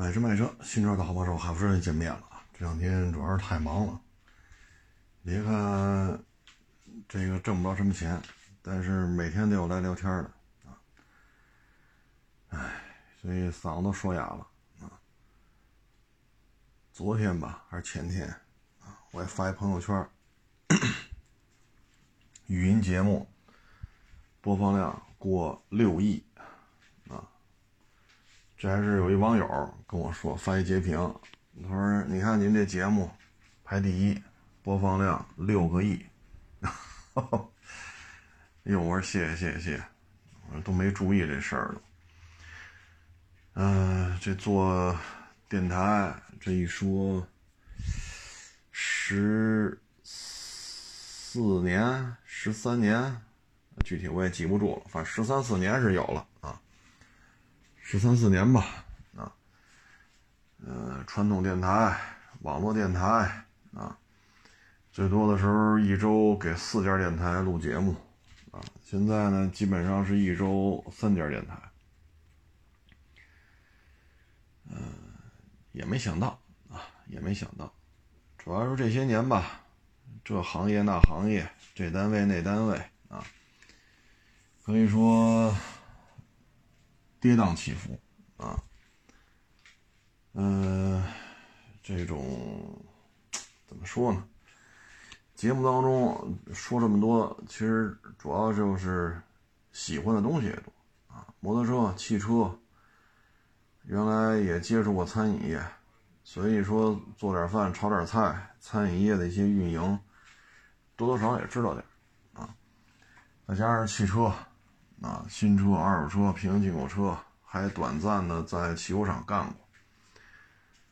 买车卖车，新车的好帮手，海福又见面了！这两天主要是太忙了。别看这个挣不着什么钱，但是每天都有来聊天的啊。唉，所以嗓子都说哑了啊。昨天吧，还是前天啊，我也发一朋友圈，语音节目播放量过六亿。这还是有一网友跟我说发一截屏，他说：“你看您这节目排第一，播放量六个亿。”哟，我说谢谢谢谢谢谢，我都没注意这事儿了。嗯，这做电台这一说，十四年、十三年，具体我也记不住了，反正十三四年是有了。十三四年吧，啊，呃，传统电台、网络电台啊，最多的时候一周给四家电台录节目，啊，现在呢，基本上是一周三家电台，嗯，也没想到啊，也没想到，主要是这些年吧，这行业那行业，这单位那单位啊，可以说。跌宕起伏，啊，嗯，这种怎么说呢？节目当中说这么多，其实主要就是喜欢的东西也多啊，摩托车、汽车，原来也接触过餐饮业，所以说做点饭、炒点菜，餐饮业的一些运营，多多少少也知道点啊，再加上汽车。啊，新车、二手车、平行进口车，还短暂的在汽修厂干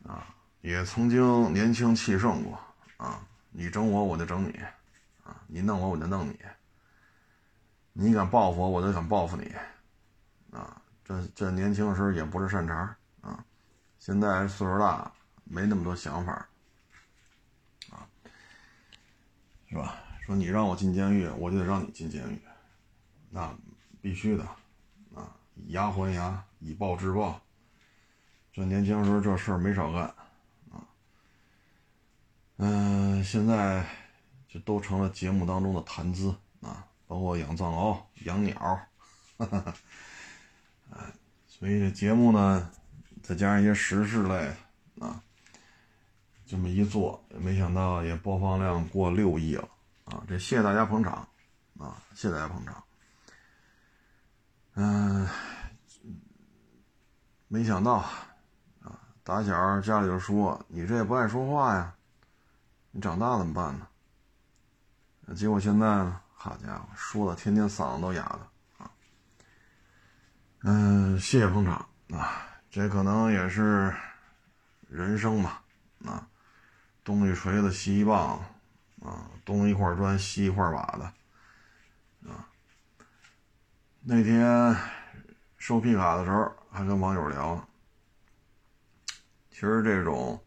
过，啊，也曾经年轻气盛过，啊，你整我，我就整你，啊，你弄我，我就弄你，你敢报复我，我就敢报复你，啊，这这年轻时候也不是善茬，啊，现在岁数大，没那么多想法，啊，是吧？说你让我进监狱，我就得让你进监狱，那。必须的，啊，以牙还牙，以暴制暴。这年轻时候这事儿没少干，啊，嗯，现在就都成了节目当中的谈资啊，包括养藏獒、养鸟，哈哈哈，所以这节目呢，再加上一些时事类，啊，这么一做，没想到也播放量过六亿了，啊，这谢谢大家捧场，啊，谢谢大家捧场。嗯，没想到啊，打小家里就说你这也不爱说话呀，你长大怎么办呢？结果现在呢，好家伙，说的天天嗓子都哑了啊。嗯，谢谢捧场啊，这可能也是人生嘛啊，东一锤子西一棒啊，东一块砖西一块瓦的。那天收皮卡的时候，还跟网友聊呢。其实这种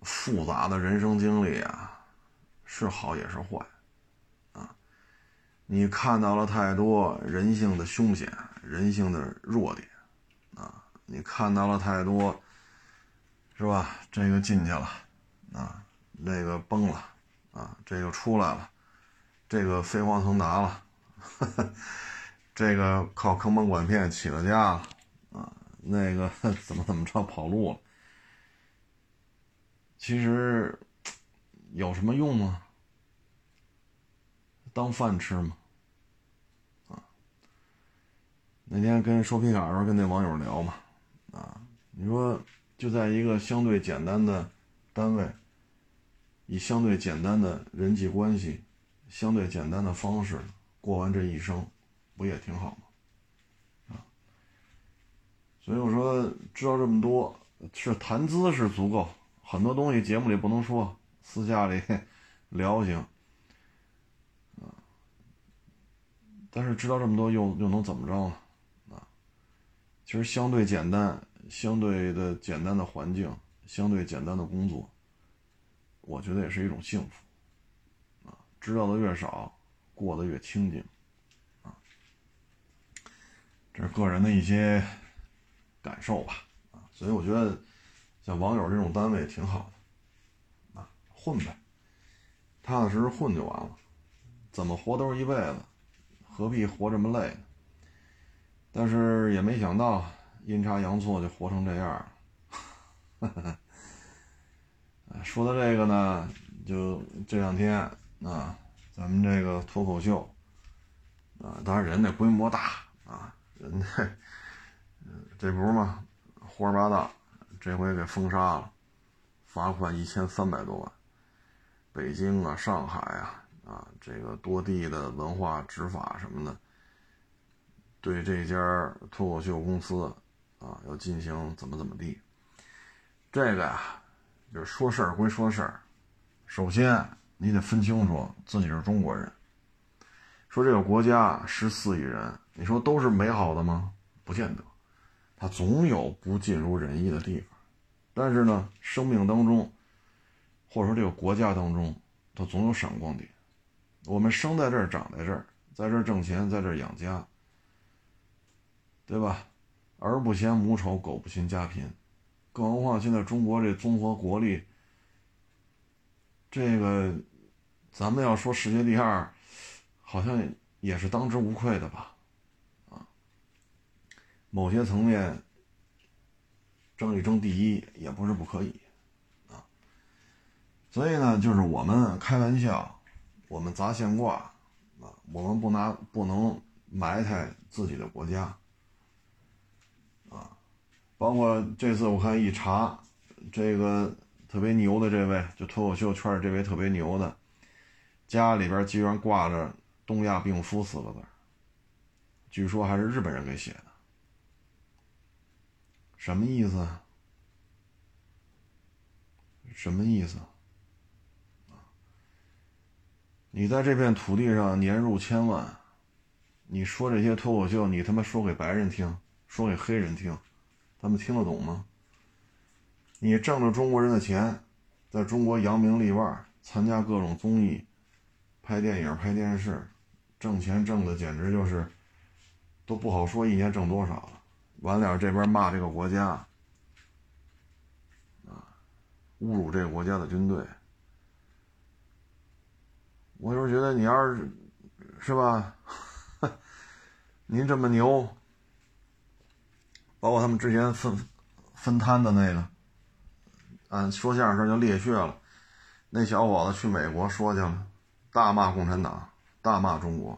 复杂的人生经历啊，是好也是坏，啊，你看到了太多人性的凶险、人性的弱点，啊，你看到了太多，是吧？这个进去了，啊，那个崩了，啊，这个出来了，这个飞黄腾达了。这个靠坑蒙拐骗起了家了，啊，那个 怎么怎么着跑路了？其实有什么用吗？当饭吃吗？啊，那天跟收皮卡的时候跟那网友聊嘛，啊，你说就在一个相对简单的单位，以相对简单的人际关系、相对简单的方式过完这一生。不也挺好吗？啊，所以我说知道这么多是谈资是足够，很多东西节目里不能说，私下里聊行，啊，但是知道这么多又又能怎么着呢？啊，其实相对简单、相对的简单的环境、相对简单的工作，我觉得也是一种幸福，啊，知道的越少，过得越清静。这是个人的一些感受吧，啊，所以我觉得像网友这种单位挺好的，啊，混呗，踏踏实实混就完了，怎么活都是一辈子，何必活这么累呢？但是也没想到阴差阳错就活成这样了。说到这个呢，就这两天啊，咱们这个脱口秀啊，当然人那规模大啊，人 家这不是吗，胡说八道，这回给封杀了，罚款一千三百多万。北京啊，上海啊，啊，这个多地的文化执法什么的，对这家脱口秀公司啊，要进行怎么怎么地，这个呀。就是说事儿归说事儿，首先你得分清楚自己是中国人。说这个国家十四亿人，你说都是美好的吗？不见得，它总有不尽如人意的地方。但是呢，生命当中，或者说这个国家当中，它总有闪光点。我们生在这儿，长在这儿，在这儿挣钱，在这儿养家，对吧？儿不嫌母丑，狗不嫌家贫。更何况现在中国这综合国力，这个咱们要说世界第二，好像也是当之无愧的吧？某些层面争一争第一也不是不可以啊。所以呢，就是我们开玩笑，我们砸现挂啊，我们不拿不能埋汰自己的国家。啊包括这次我看一查，这个特别牛的这位，就脱口秀圈这位特别牛的，家里边居然挂着“东亚病夫”四个字，据说还是日本人给写的，什么意思？什么意思？你在这片土地上年入千万，你说这些脱口秀，你他妈说给白人听，说给黑人听。他们听得懂吗？你挣着中国人的钱，在中国扬名立万，参加各种综艺、拍电影、拍电视，挣钱挣的简直就是都不好说一年挣多少了。完了这边骂这个国家，啊，侮辱这个国家的军队。我就是觉得你要是是吧，您这么牛。包括他们之前分分摊的那个，嗯说相声就裂穴了。那小伙子去美国说去了，大骂共产党，大骂中国。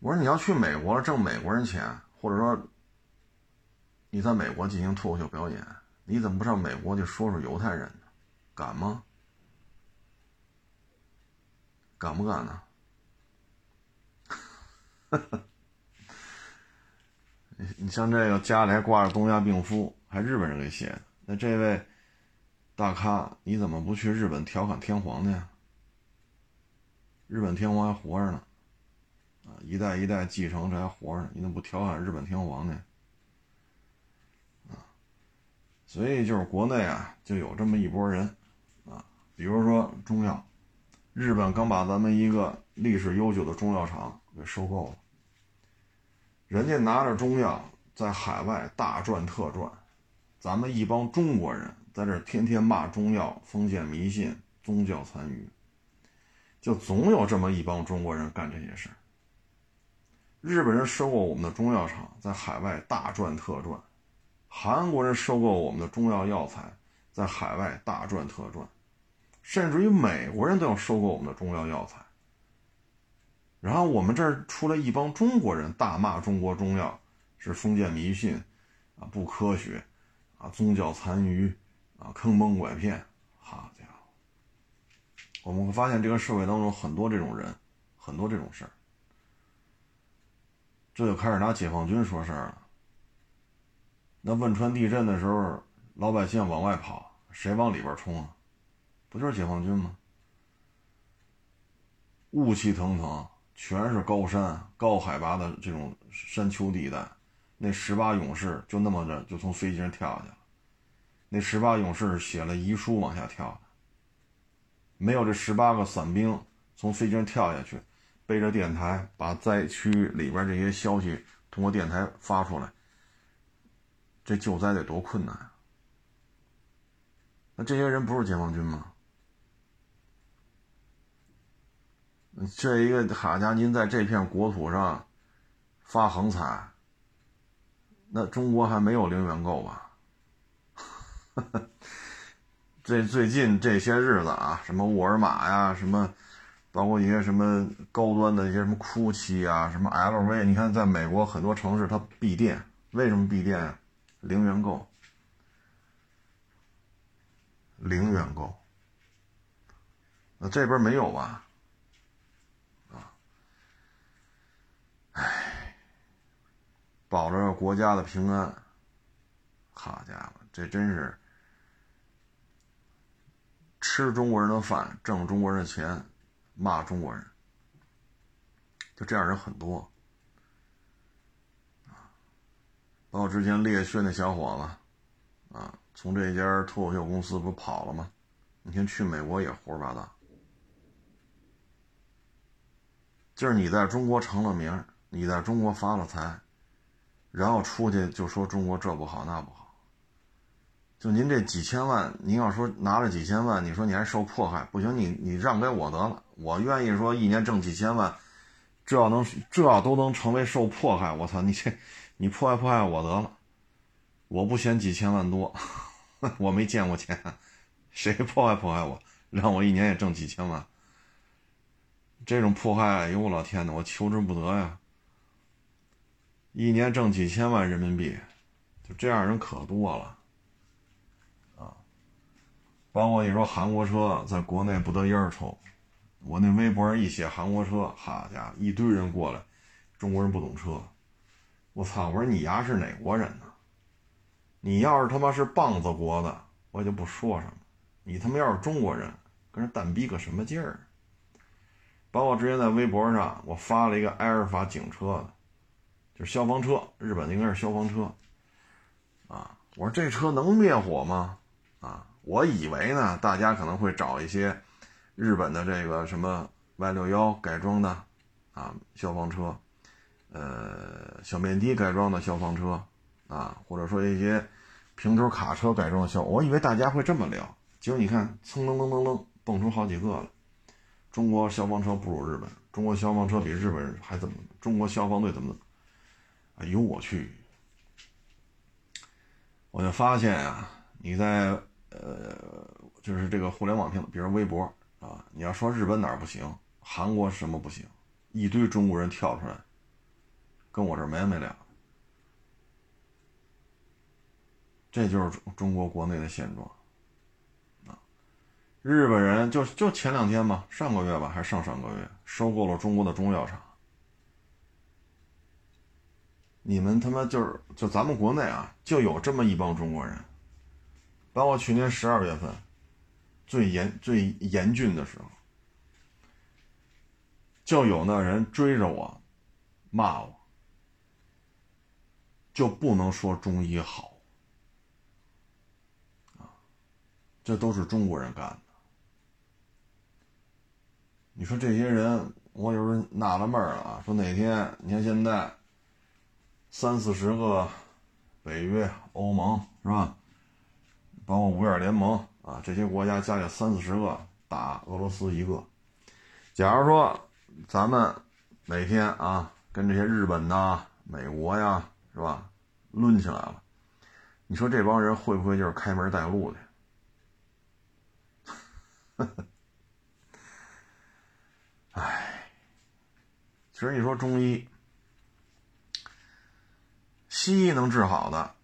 我说你要去美国了挣美国人钱，或者说你在美国进行脱口秀表演，你怎么不上美国去说说犹太人呢？敢吗？敢不敢呢？你 你像这个家里还挂着东亚病夫，还日本人给写的。那这位大咖，你怎么不去日本调侃天皇呢？日本天皇还活着呢，一代一代继承着还活着，你怎么不调侃日本天皇呢？啊，所以就是国内啊，就有这么一波人，啊，比如说中药，日本刚把咱们一个历史悠久的中药厂给收购了。人家拿着中药在海外大赚特赚，咱们一帮中国人在这天天骂中药、封建迷信、宗教残余，就总有这么一帮中国人干这些事儿。日本人收购我们的中药厂，在海外大赚特赚；韩国人收购我们的中药药材，在海外大赚特赚，甚至于美国人都要收购我们的中药药材。然后我们这儿出来一帮中国人，大骂中国中药是封建迷信，啊不科学，啊宗教残余，啊坑蒙拐骗。好家伙，我们会发现这个社会当中很多这种人，很多这种事儿，这就开始拿解放军说事儿了。那汶川地震的时候，老百姓往外跑，谁往里边冲啊？不就是解放军吗？雾气腾腾。全是高山、高海拔的这种山丘地带，那十八勇士就那么着就从飞机上跳下去了。那十八勇士写了遗书往下跳，没有这十八个伞兵从飞机上跳下去，背着电台把灾区里边这些消息通过电台发出来，这救灾得多困难啊！那这些人不是解放军吗？这一个哈家伙，您在这片国土上发横财，那中国还没有零元购吧？这最近这些日子啊，什么沃尔玛呀，什么，包括一些什么高端的一些什么 GUCCI 啊，什么 LV，你看，在美国很多城市它闭店，为什么闭店啊？零元购，零元购，那这边没有吧？啊，唉，保着国家的平安，好家伙，这真是。吃中国人的饭，挣中国人的钱，骂中国人，就这样人很多，啊包括之前猎血那小伙子，啊，从这家脱口秀公司不跑了吗？你看去美国也胡说八道，就是你在中国成了名，你在中国发了财，然后出去就说中国这不好那不好。就您这几千万，您要说拿了几千万，你说你还受迫害，不行，你你让给我得了，我愿意说一年挣几千万，这要能这要都能成为受迫害，我操，你这你迫害迫害我得了，我不嫌几千万多，我没见过钱，谁迫害迫害我，让我一年也挣几千万，这种迫害，哎呦我老天呐，我求之不得呀，一年挣几千万人民币，就这样人可多了。啊。包括你说韩国车在国内不得烟抽，我那微博上一写韩国车，好家伙，一堆人过来，中国人不懂车，我操！我说你丫是哪国人呢？你要是他妈是棒子国的，我就不说什么。你他妈要是中国人，跟人蛋逼个什么劲儿？包括之前在微博上我发了一个埃尔法警车，就是消防车，日本应该是消防车，啊，我说这车能灭火吗？啊？我以为呢，大家可能会找一些日本的这个什么 Y 六幺改装的啊消防车，呃小面的改装的消防车啊，或者说一些平头卡车改装的消，我以为大家会这么聊，结果你看蹭蹭蹭蹭蹭蹦出好几个了。中国消防车不如日本，中国消防车比日本人还怎么？中国消防队怎么？哎呦我去！我就发现啊，你在。呃，就是这个互联网平台，比如微博啊，你要说日本哪儿不行，韩国什么不行，一堆中国人跳出来，跟我这没完没了。这就是中中国国内的现状啊。日本人就就前两天吧，上个月吧，还是上上个月，收购了中国的中药厂。你们他妈就是就咱们国内啊，就有这么一帮中国人。包括去年十二月份，最严最严峻的时候，就有那人追着我，骂我，就不能说中医好，啊，这都是中国人干的。你说这些人，我有时候纳了闷了啊，说哪天你看现在三四十个北约、欧盟是吧？包括五眼联盟啊，这些国家加起来三四十个打俄罗斯一个。假如说咱们哪天啊跟这些日本呐、美国呀，是吧，抡起来了，你说这帮人会不会就是开门带路的？哎，其实你说中医、西医能治好的，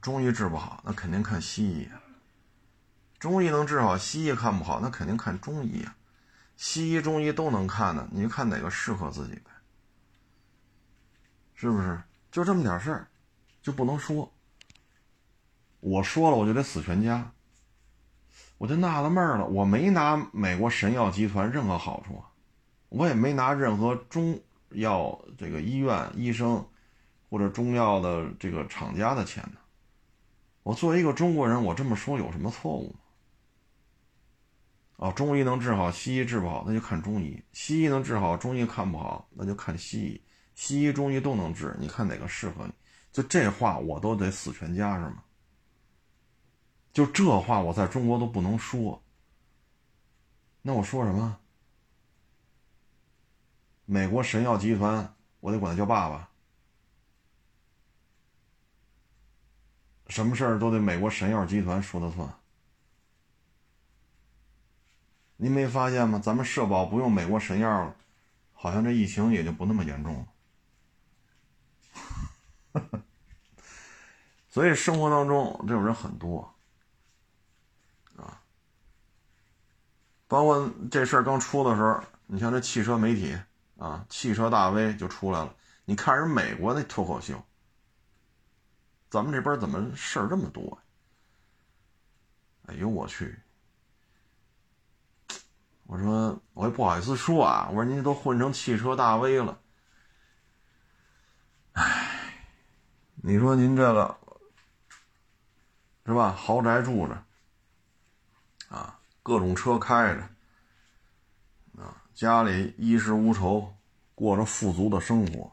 中医治不好，那肯定看西医啊。中医能治好，西医看不好，那肯定看中医啊。西医、中医都能看的，你就看哪个适合自己呗，是不是？就这么点事儿，就不能说。我说了，我就得死全家。我就纳了闷了，我没拿美国神药集团任何好处啊，我也没拿任何中药这个医院医生或者中药的这个厂家的钱呢。我作为一个中国人，我这么说有什么错误吗？哦，中医能治好，西医治不好，那就看中医；西医能治好，中医看不好，那就看西医。西医、中医都能治，你看哪个适合你？就这话我都得死全家是吗？就这话我在中国都不能说，那我说什么？美国神药集团，我得管他叫爸爸。什么事儿都得美国神药集团说了算。您没发现吗？咱们社保不用美国神药了，好像这疫情也就不那么严重了。所以生活当中这种人很多啊，包括这事儿刚出的时候，你像这汽车媒体。啊，汽车大 V 就出来了。你看人美国那脱口秀，咱们这边怎么事儿这么多？哎呦我去！我说我也不好意思说啊，我说您都混成汽车大 V 了，哎，你说您这个是吧？豪宅住着，啊，各种车开着，啊。家里衣食无愁，过着富足的生活，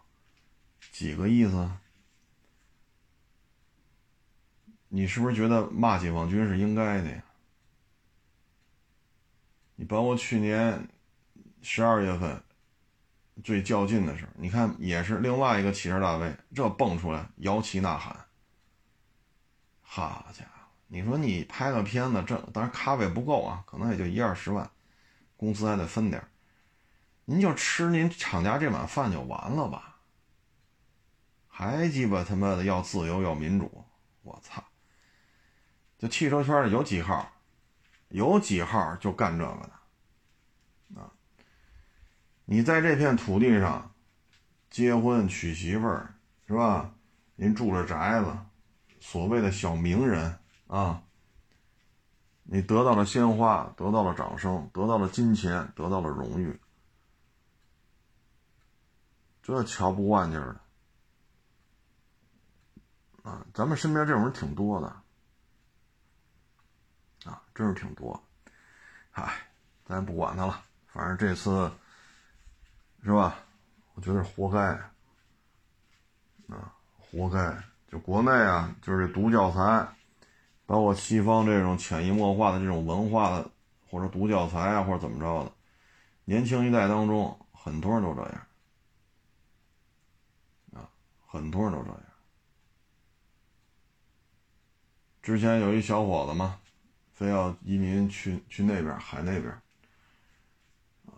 几个意思？你是不是觉得骂解放军是应该的呀？你包括去年十二月份最较劲的时候，你看也是另外一个汽车大 V，这蹦出来摇旗呐喊。好家伙，你说你拍个片子，这当然咖位不够啊，可能也就一二十万，公司还得分点您就吃您厂家这碗饭就完了吧？还鸡巴他妈的要自由要民主？我操！就汽车圈有几号，有几号就干这个的啊！你在这片土地上结婚娶媳妇儿是吧？您住着宅子，所谓的小名人啊，你得到了鲜花，得到了掌声，得到了金钱，得到了荣誉。这瞧不惯劲儿的啊！咱们身边这种人挺多的，真是挺多。嗨，咱不管他了，反正这次是吧？我觉得活该啊，活该！就国内啊，就是这毒教材，包括西方这种潜移默化的这种文化的，或者毒教材啊，或者怎么着的，年轻一代当中很多人都这样啊。很多人都这样。之前有一小伙子嘛，非要移民去去那边海那边，啊，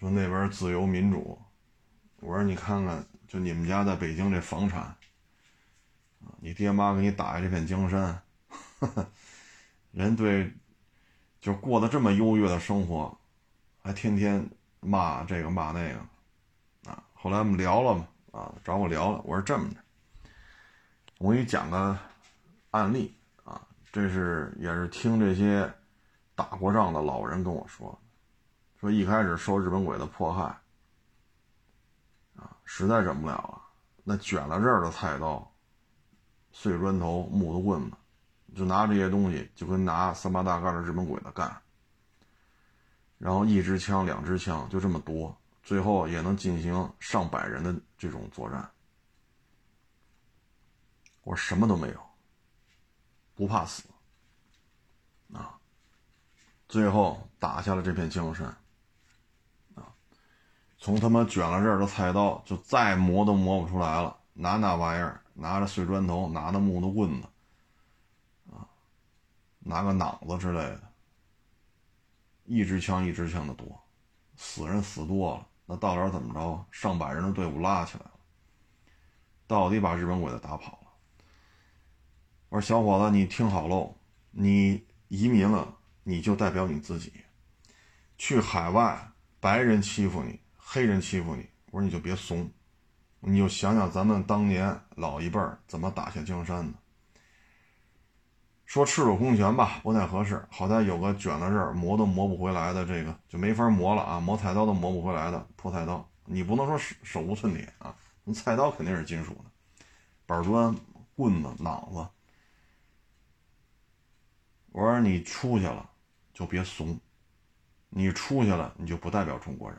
说那边自由民主。我说你看看，就你们家在北京这房产，啊，你爹妈给你打下这片江山，人对，就过得这么优越的生活，还天天骂这个骂那个，啊，后来我们聊了嘛。啊，找我聊了。我说这么的，我给你讲个案例，这是也是听这些打过仗的老人跟我说，说一开始受日本鬼子迫害，啊，实在忍不了了，那卷了刃儿的菜刀、碎砖头、木头棍子，就拿这些东西就跟拿三八大盖的日本鬼子干，然后一支枪、两支枪就这么多。最后也能进行上百人的这种作战。我什么都没有，不怕死啊！最后打下了这片江山啊！从他妈卷了这儿的菜刀，就再磨都磨不出来了。拿那玩意儿，拿着碎砖头，拿着木头棍子，啊，拿个脑子之类的，一支枪一支枪的多，死人死多了。那到底怎么着？上百人的队伍拉起来了，到底把日本鬼子打跑了。我说小伙子，你听好喽，你移民了，你就代表你自己。去海外，白人欺负你，黑人欺负你，我说你就别怂，你就想想咱们当年老一辈怎么打下江山的。说赤手空拳吧，不太合适。好在有个卷了刃磨都磨不回来的，这个就没法磨了啊！磨菜刀都磨不回来的破菜刀，你不能说手手无寸铁啊！那菜刀肯定是金属的，板砖、棍子、榔子。我说你出去了就别怂，你出去了你就不代表中国人，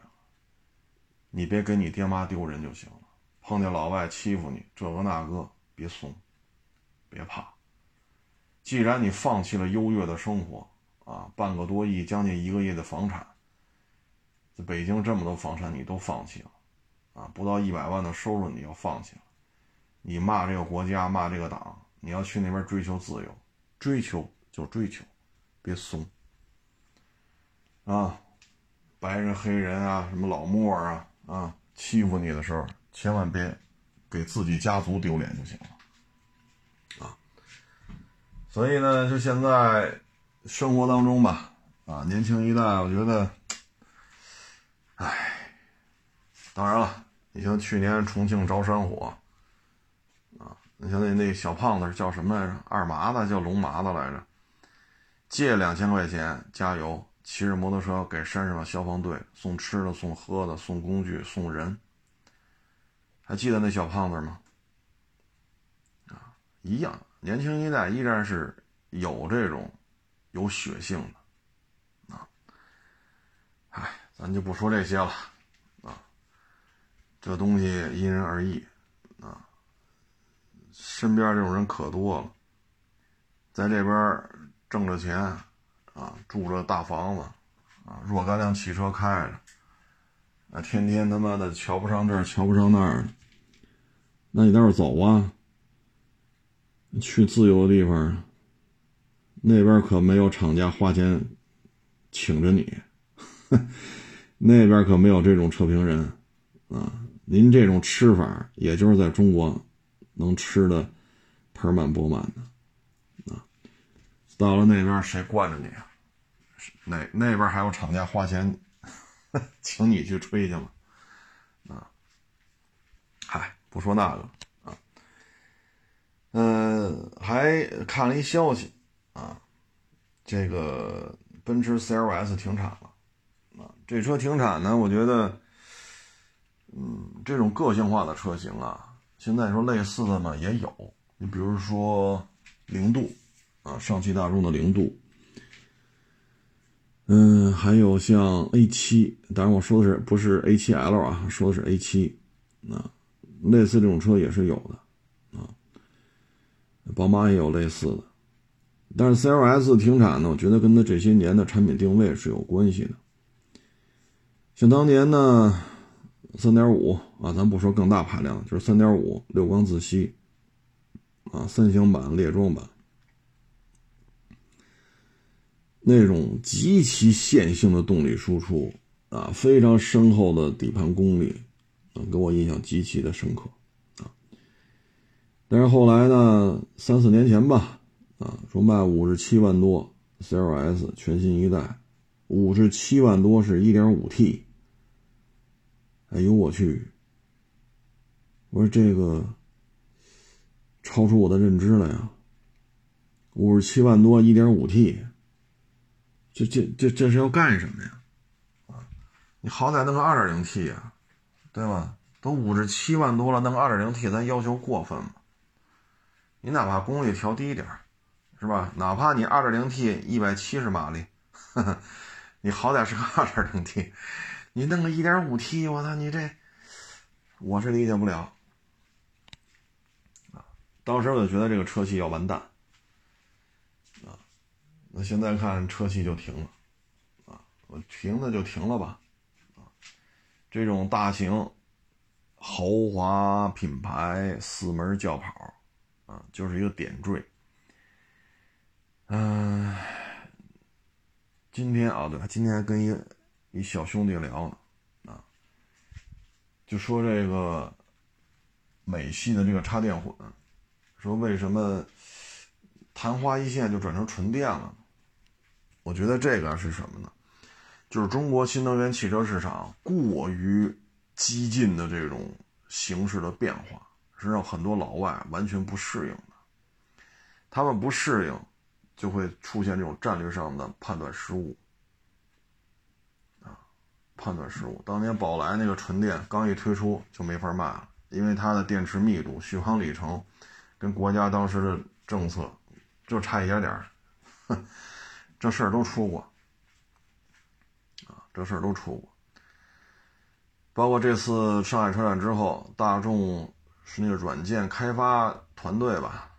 你别给你爹妈丢人就行了。碰见老外欺负你，这个那个，别怂，别怕。既然你放弃了优越的生活，啊，半个多亿、将近一个亿的房产，在北京这么多房产你都放弃了，啊，不到一百万的收入你要放弃了，你骂这个国家，骂这个党，你要去那边追求自由，追求就追求，别怂。啊，白人、黑人啊，什么老莫啊，啊，欺负你的时候，千万别给自己家族丢脸就行了，啊。所以呢，就现在生活当中吧，啊，年轻一代，我觉得，唉，当然了，你像去年重庆着山火，啊，你像那那小胖子叫什么来着？二麻子叫龙麻子来着，借两千块钱加油。骑着摩托车给山上的消防队送吃的、送喝的、送工具、送人，还记得那小胖子吗？啊，一样，年轻一代依然是有这种有血性的啊。哎，咱就不说这些了啊，这东西因人而异啊。身边这种人可多了，在这边挣着钱。啊，住着大房子，啊，若干辆汽车开着，啊，天天他妈的瞧不上这儿，瞧不上那儿，那你倒是走啊，去自由的地方，那边可没有厂家花钱请着你，那边可没有这种车评人，啊，您这种吃法，也就是在中国能吃的盆满钵满的。到了那边谁惯着你啊？那那边还有厂家花钱 请你去吹去吗？啊，嗨，不说那个啊，嗯，还看了一消息啊，这个奔驰 CLS 停产了啊。这车停产呢，我觉得，嗯，这种个性化的车型啊，现在说类似的嘛也有，你比如说零度。啊，上汽大众的零度，嗯，还有像 A 七，当然我说的是不是 A 七 L 啊，说的是 A 七，啊，类似这种车也是有的，啊，宝马也有类似的，但是 CLS 停产呢，我觉得跟它这些年的产品定位是有关系的。像当年呢，三点五啊，咱不说更大排量，就是三点五六缸自吸，啊，三厢版、列装版。那种极其线性的动力输出啊，非常深厚的底盘功力啊，给我印象极其的深刻啊。但是后来呢，三四年前吧，啊，说卖五十七万多，CLS 全新一代，五十七万多是一点五 T。哎呦我去！我说这个超出我的认知了呀，五十七万多一点五 T。这这这这是要干什么呀？啊，你好歹弄个二点零 T 啊，对吧？都五十七万多了，弄个二点零 T，咱要求过分吗？你哪怕功率调低点是吧？哪怕你二点零 T 一百七十马力，你好歹是个二点零 T，你弄个一点五 T，我操，你这我是理解不了啊！当时我就觉得这个车系要完蛋。那现在看车企就停了，啊，我停那就停了吧，啊，这种大型豪华品牌四门轿跑，啊，就是一个点缀。嗯，今天啊，对，今天还跟一一小兄弟聊呢，啊，就说这个美系的这个插电混，说为什么昙花一现就转成纯电了？我觉得这个是什么呢？就是中国新能源汽车市场过于激进的这种形式的变化，是让很多老外完全不适应的。他们不适应，就会出现这种战略上的判断失误。啊，判断失误。当年宝来那个纯电刚一推出就没法卖了，因为它的电池密度、续航里程，跟国家当时的政策就差一点点儿。这事儿都出过，啊，这事儿都出过。包括这次上海车展之后，大众是那个软件开发团队吧，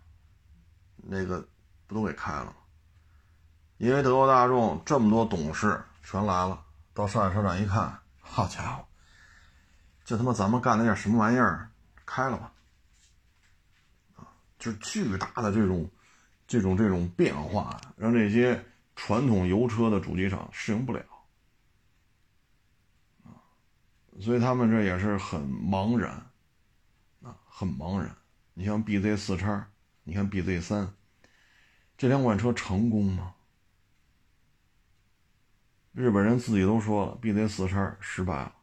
那个不都给开了吗？因为德国大众这么多董事全来了，到上海车展一看，好家伙，这他妈咱们干的点什么玩意儿？开了吧，啊，就是巨大的这种、这种、这种变化，让这些传统油车的主机厂适应不了。所以他们这也是很茫然，啊，很茫然。你像 BZ 四叉，你看 BZ 三，这两款车成功吗？日本人自己都说了，BZ 四叉失败了。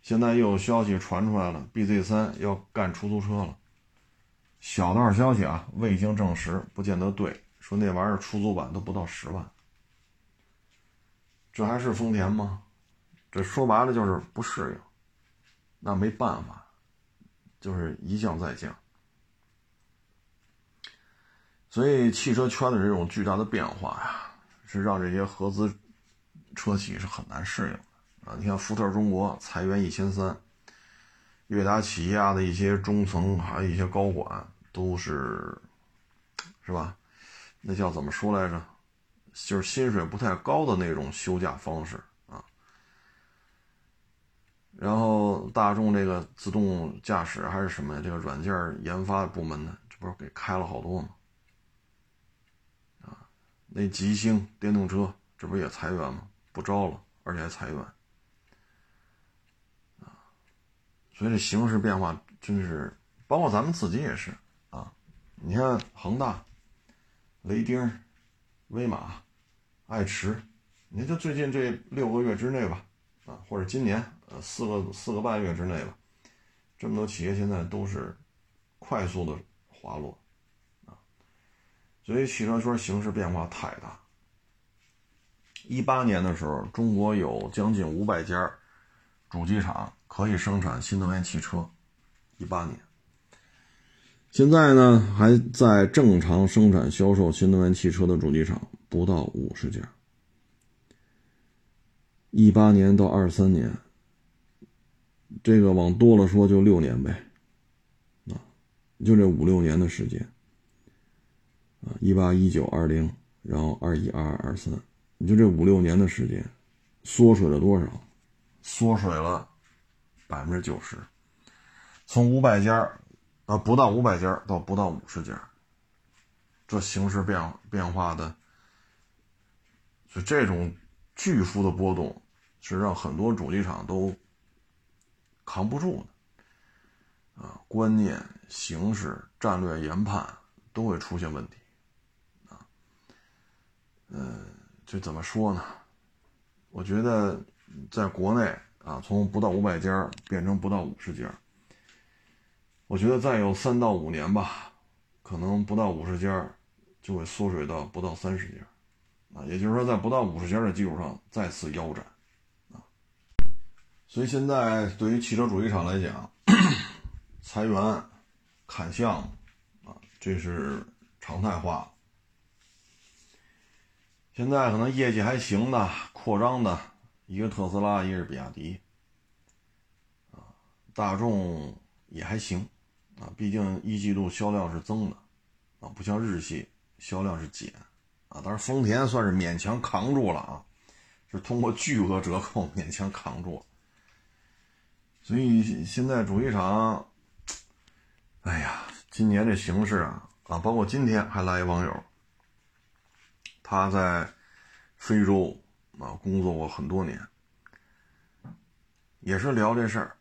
现在又有消息传出来了，BZ 三要干出租车了。小道消息啊，未经证实，不见得对。说那玩意儿出租版都不到十万，这还是丰田吗？这说白了就是不适应，那没办法，就是一降再降。所以汽车圈的这种巨大的变化呀，是让这些合资车企是很难适应的啊！你看福特中国裁员一千三，悦达起亚的一些中层还有一些高管都是，是吧？那叫怎么说来着？就是薪水不太高的那种休假方式啊。然后大众这个自动驾驶还是什么呀？这个软件研发部门呢，这不是给开了好多吗？啊，那吉星电动车这不也裁员吗？不招了，而且还裁员。啊，所以这形势变化真是，包括咱们自己也是啊。你看恒大、雷丁、威马、爱驰，你就最近这六个月之内吧，啊，或者今年。呃，四个四个半月之内吧，这么多企业现在都是快速的滑落啊，所以汽车圈形势变化太大。一八年的时候，中国有将近五百家主机厂可以生产新能源汽车，一八年。现在呢，还在正常生产销售新能源汽车的主机厂不到五十家。一八年到二三年。这个往多了说就六年呗，啊，就这五六年的时间，啊，一八一九二零，然后二一二二二三，你就这五六年的时间，缩水了多少？缩水了百分之九十，从五百家啊不到五百家到不到五十家，这形势变变化的，就这种巨幅的波动，是让很多主机厂都。扛不住的，啊，观念、形势、战略研判都会出现问题，啊，嗯，这怎么说呢？我觉得在国内啊，从不到五百家变成不到五十家，我觉得再有三到五年吧，可能不到五十家就会缩水到不到三十家，啊，也就是说，在不到五十家的基础上再次腰斩。所以现在对于汽车主机厂来讲，裁员、砍项目啊，这是常态化。现在可能业绩还行的、扩张的，一个特斯拉，一个是比亚迪，啊，大众也还行，啊，毕竟一季度销量是增的，啊，不像日系销量是减，啊，当然丰田算是勉强扛住了啊，是通过巨额折扣勉强扛住。所以现在主机厂，哎呀，今年这形势啊啊，包括今天还来一网友，他在非洲啊工作过很多年，也是聊这事儿。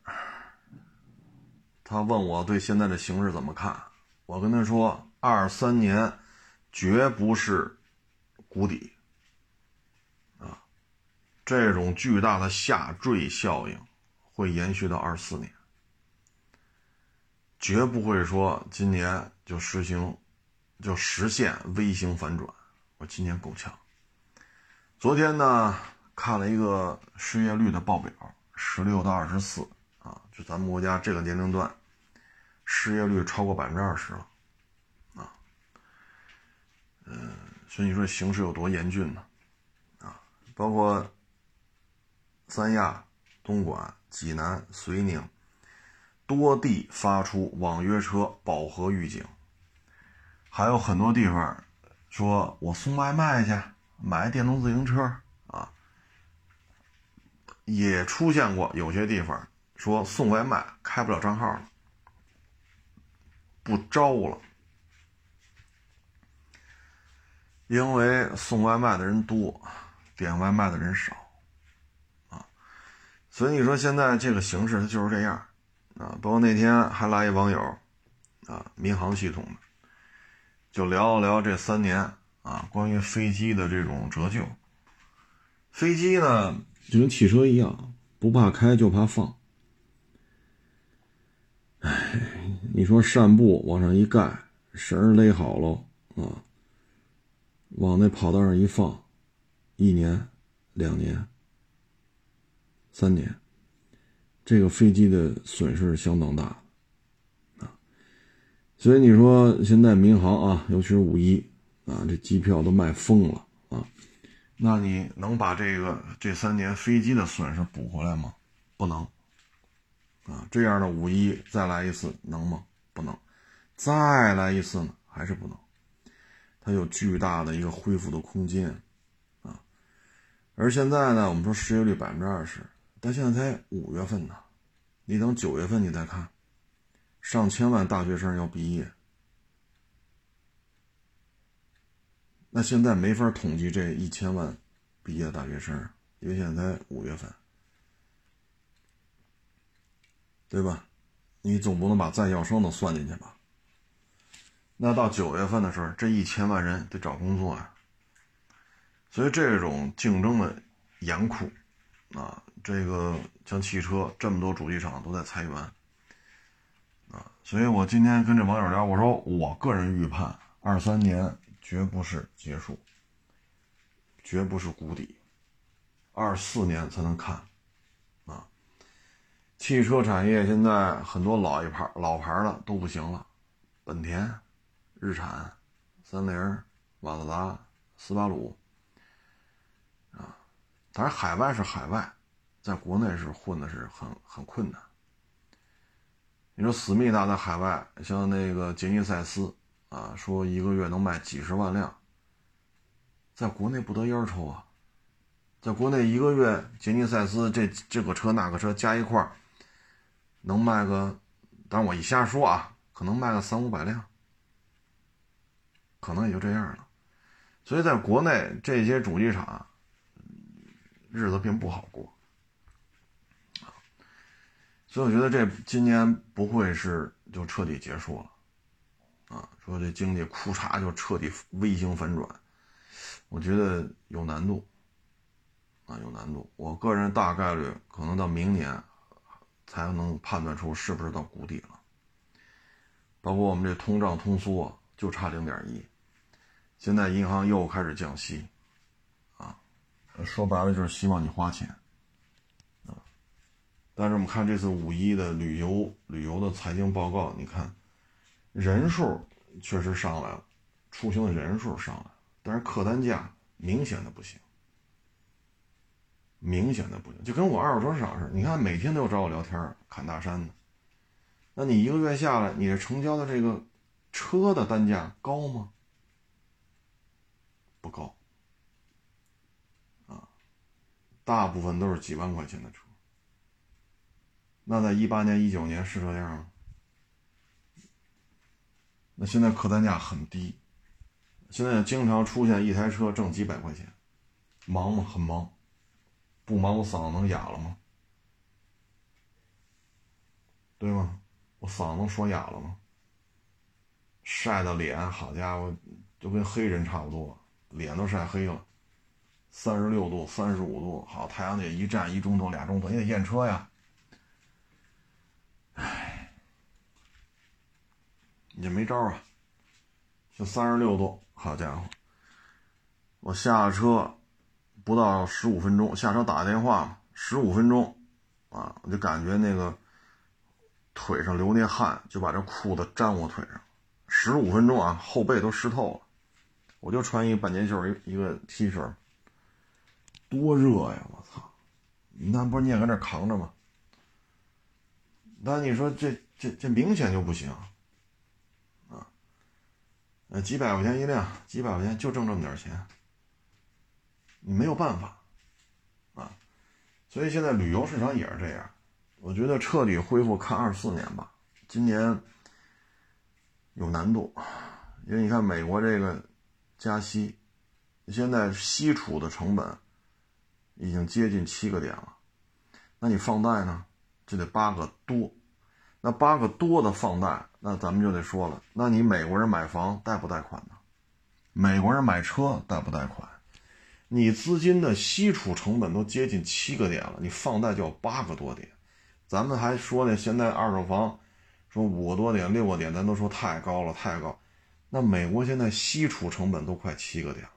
他问我对现在的形势怎么看，我跟他说，二三年绝不是谷底啊，这种巨大的下坠效应。会延续到二四年，绝不会说今年就实行，就实现微型反转。我今年够呛。昨天呢，看了一个失业率的报表，十六到二十四啊，就咱们国家这个年龄段，失业率超过百分之二十了，啊，嗯，所以你说形势有多严峻呢？啊，包括三亚。东莞、济南、遂宁多地发出网约车饱和预警，还有很多地方说我送外卖去，买电动自行车啊，也出现过有些地方说送外卖开不了账号了，不招了。因为送外卖的人多，点外卖的人少，啊，所以你说现在这个形势它就是这样，啊，包括那天还来一网友，啊，民航系统的，就聊了聊这三年啊，关于飞机的这种折旧。飞机呢，就跟汽车一样，不怕开就怕放。哎，你说扇布往上一盖，绳勒好了啊。往那跑道上一放，一年、两年、三年，这个飞机的损失相当大啊。所以你说现在民航啊，尤其是五一啊，这机票都卖疯了啊。那你能把这个这三年飞机的损失补回来吗？不能啊。这样的五一再来一次能吗？不能。再来一次呢，还是不能。它有巨大的一个恢复的空间，啊，而现在呢，我们说失业率百分之二十，但现在才五月份呢，你等九月份你再看，上千万大学生要毕业，那现在没法统计这一千万毕业大学生，因为现在才五月份，对吧？你总不能把在校生都算进去吧？那到九月份的时候，这一千万人得找工作呀，所以这种竞争的严酷啊，这个像汽车这么多主机厂都在裁员啊，所以我今天跟这网友聊，我说我个人预判，二三年绝不是结束，绝不是谷底，二四年才能看，汽车产业现在很多老一牌老牌的都不行了，本田。日产、三菱、马自达、斯巴鲁，啊，当然海外是海外，在国内是混的是很很困难。你说思密达在海外，像那个杰尼赛斯啊，说一个月能卖几十万辆，在国内不得烟抽啊，在国内一个月杰尼赛斯这这个车那个车加一块能卖个，但我一瞎说啊，可能卖个三五百辆。可能也就这样了，所以在国内这些主机厂日子并不好过，所以我觉得这今年不会是就彻底结束了啊，说这经济库嚓就彻底微型反转，我觉得有难度啊，有难度。我个人大概率可能到明年才能判断出是不是到谷底了，包括我们这通胀通缩。就差零点一，现在银行又开始降息，啊，说白了就是希望你花钱，啊，但是我们看这次五一的旅游旅游的财经报告，你看人数确实上来了，出行的人数上来了，但是客单价明显的不行，明显的不行，就跟我二手车市场似的，你看每天都有找我聊天侃大山的，那你一个月下来，你这成交的这个。车的单价高吗？不高，啊，大部分都是几万块钱的车。那在一八年、一九年是这样吗？那现在客单价很低，现在经常出现一台车挣几百块钱，忙吗？很忙，不忙我嗓子能哑了吗？对吗？我嗓子能说哑了吗？晒的脸，好家伙，就跟黑人差不多，脸都晒黑了，三十六度、三十五度，好，太阳得一站一钟头、俩钟头，你得验车呀。唉，也没招啊，就三十六度，好家伙，我下了车不到十五分钟，下车打个电话，十五分钟，啊，我就感觉那个腿上流那汗，就把这裤子粘我腿上。十五分钟啊，后背都湿透了，我就穿一个半截袖一一个 T 恤，多热呀！我操，那不是你也搁那扛着吗？那你说这这这明显就不行啊！呃，几百块钱一辆，几百块钱就挣这么点钱，你没有办法啊！所以现在旅游市场也是这样，我觉得彻底恢复看二四年吧，今年有难度，因为你看美国这个加息，现在吸储的成本已经接近七个点了，那你放贷呢？就得八个多，那八个多的放贷，那咱们就得说了，那你美国人买房贷不贷款呢？美国人买车贷不贷款？你资金的吸储成本都接近七个点了，你放贷就要八个多点。咱们还说呢，现在二手房说五个多点、六个点，咱都说太高了，太高。那美国现在吸储成本都快七个点了，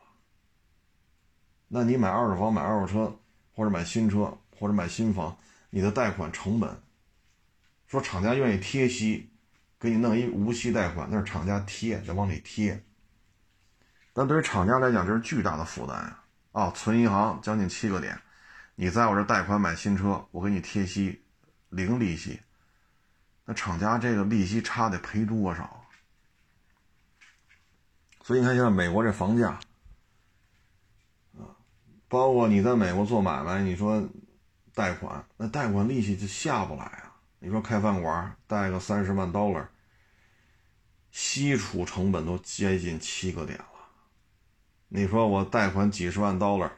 那你买二手房、买二手车，或者买新车，或者买新房。你的贷款成本，说厂家愿意贴息，给你弄一无息贷款，那是厂家贴，得往里贴。但对于厂家来讲，这是巨大的负担呀！啊，存银行将近七个点，你在我这贷款买新车，我给你贴息，零利息，那厂家这个利息差得赔多少？所以你看，现在美国这房价，啊，包括你在美国做买卖，你说。贷款那贷款利息就下不来啊！你说开饭馆贷个三十万 dollar，吸储成本都接近七个点。你说我贷款几十万 dollar，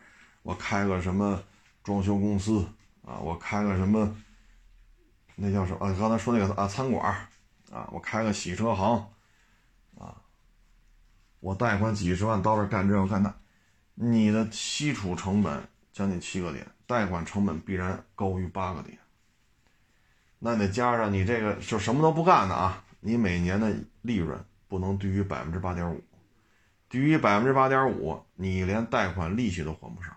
我开个什么装修公司啊？我开个什么那叫什么啊？刚才说那个啊餐馆啊，我开个洗车行啊，我贷款几十万 dollar 干这个干那，你的基础成本将近七个点。贷款成本必然高于八个点，那得加上你这个就什么都不干的啊，你每年的利润不能低于百分之八点五，低于百分之八点五，你连贷款利息都还不上。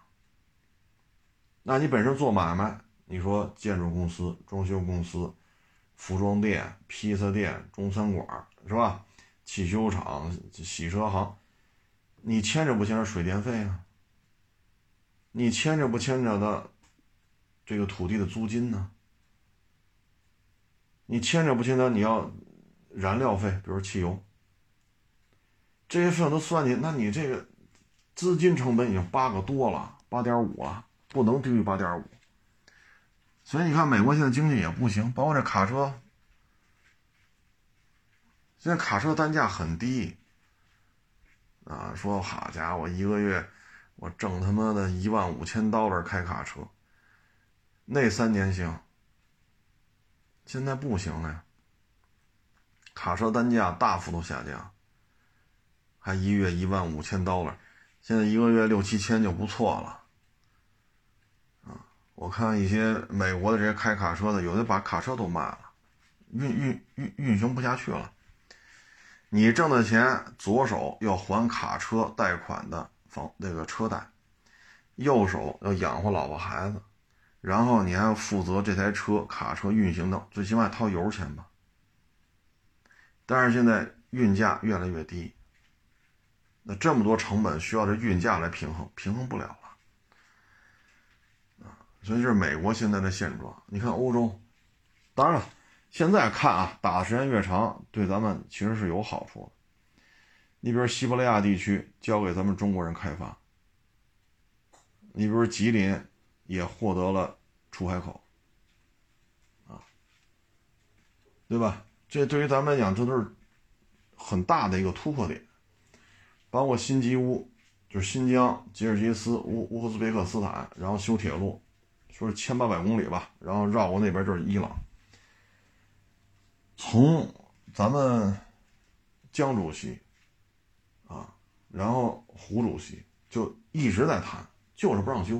那你本身做买卖，你说建筑公司、装修公司、服装店、披萨店、中餐馆是吧？汽修厂、洗车行，你牵着不牵着水电费啊？你牵着不牵着的这个土地的租金呢？你牵着不牵着你要燃料费，比如汽油，这些费用都算进，那你这个资金成本已经八个多了，八点五了，不能低于八点五。所以你看，美国现在经济也不行，包括这卡车，现在卡车单价很低啊，说好家伙，一个月。我挣他妈的一万五千刀了开卡车，那三年行，现在不行了呀。卡车单价大幅度下降，还一月一万五千刀了，现在一个月六七千就不错了。啊，我看一些美国的这些开卡车的，有的把卡车都卖了，运运运运行不下去了。你挣的钱，左手要还卡车贷款的。房那个车贷，右手要养活老婆孩子，然后你还要负责这台车卡车运行的，最起码掏油钱吧。但是现在运价越来越低，那这么多成本需要这运价来平衡，平衡不了了啊！所以这是美国现在的现状。你看欧洲，当然了，现在看啊，打的时间越长，对咱们其实是有好处的。你比如西伯利亚地区交给咱们中国人开发，你比如吉林也获得了出海口，啊，对吧？这对于咱们来讲，这都是很大的一个突破点。包括新吉乌，就是新疆、吉尔吉斯、乌乌兹别克斯坦，然后修铁路，说是千八百公里吧，然后绕过那边就是伊朗。从咱们江主席啊。然后胡主席就一直在谈，就是不让修。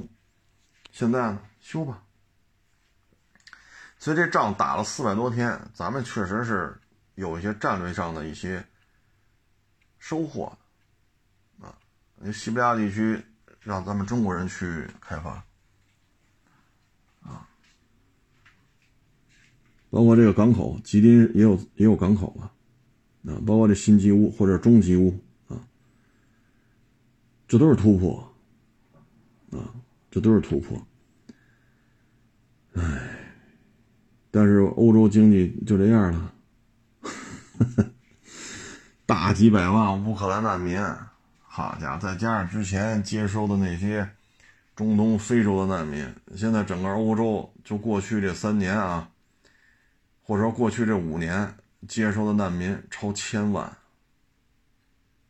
现在呢，修吧。所以这仗打了四百多天，咱们确实是有一些战略上的一些收获啊。西伯利亚地区让咱们中国人去开发啊，包括这个港口，吉林也有也有港口了啊，包括这新吉乌或者中吉乌。这都是突破，啊，这都是突破。唉，但是欧洲经济就这样了，大几百万乌克兰难民，好家伙，再加上之前接收的那些中东、非洲的难民，现在整个欧洲就过去这三年啊，或者说过去这五年接收的难民超千万。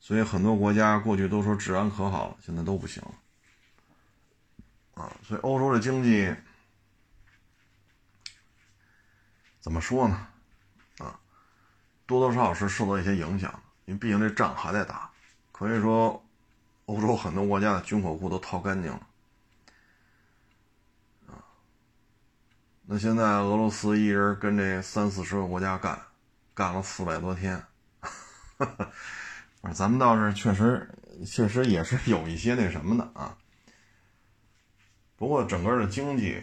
所以很多国家过去都说治安可好，现在都不行了，啊！所以欧洲的经济怎么说呢？啊，多多少少是受到一些影响，因为毕竟这仗还在打。可以说，欧洲很多国家的军火库都掏干净了，啊！那现在俄罗斯一人跟这三四十个国家干，干了四百多天。咱们倒是确实，确实也是有一些那什么的啊。不过整个的经济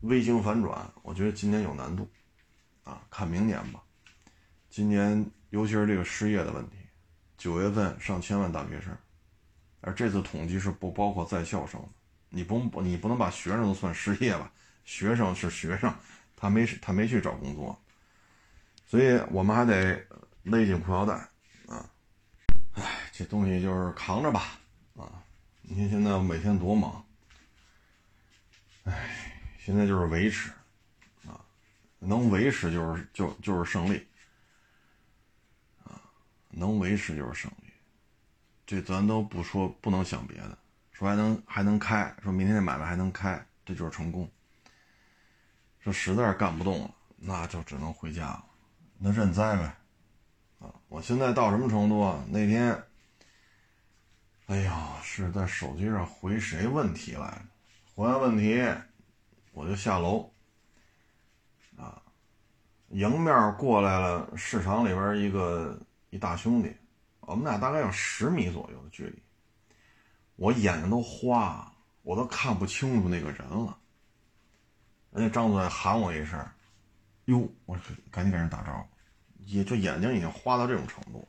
微型反转，我觉得今年有难度啊，看明年吧。今年尤其是这个失业的问题，九月份上千万大学生，而这次统计是不包括在校生的，你不你不能把学生都算失业吧？学生是学生，他没他没去找工作，所以我们还得勒紧裤腰带啊。哎，这东西就是扛着吧，啊！你看现在我每天多忙，哎，现在就是维持，啊，能维持就是就就是胜利，能维持就是胜利。这咱都不说，不能想别的，说还能还能开，说明天这买卖还能开，这就是成功。说实在是干不动了，那就只能回家了，那认栽呗。啊我现在到什么程度啊？那天，哎呀，是在手机上回谁问题来着？回完问题，我就下楼，啊，迎面过来了市场里边一个一大兄弟，我们俩大概有十米左右的距离，我眼睛都花，我都看不清楚那个人了。人家张嘴喊我一声，哟，我赶紧给人打招呼。也就眼睛已经花到这种程度，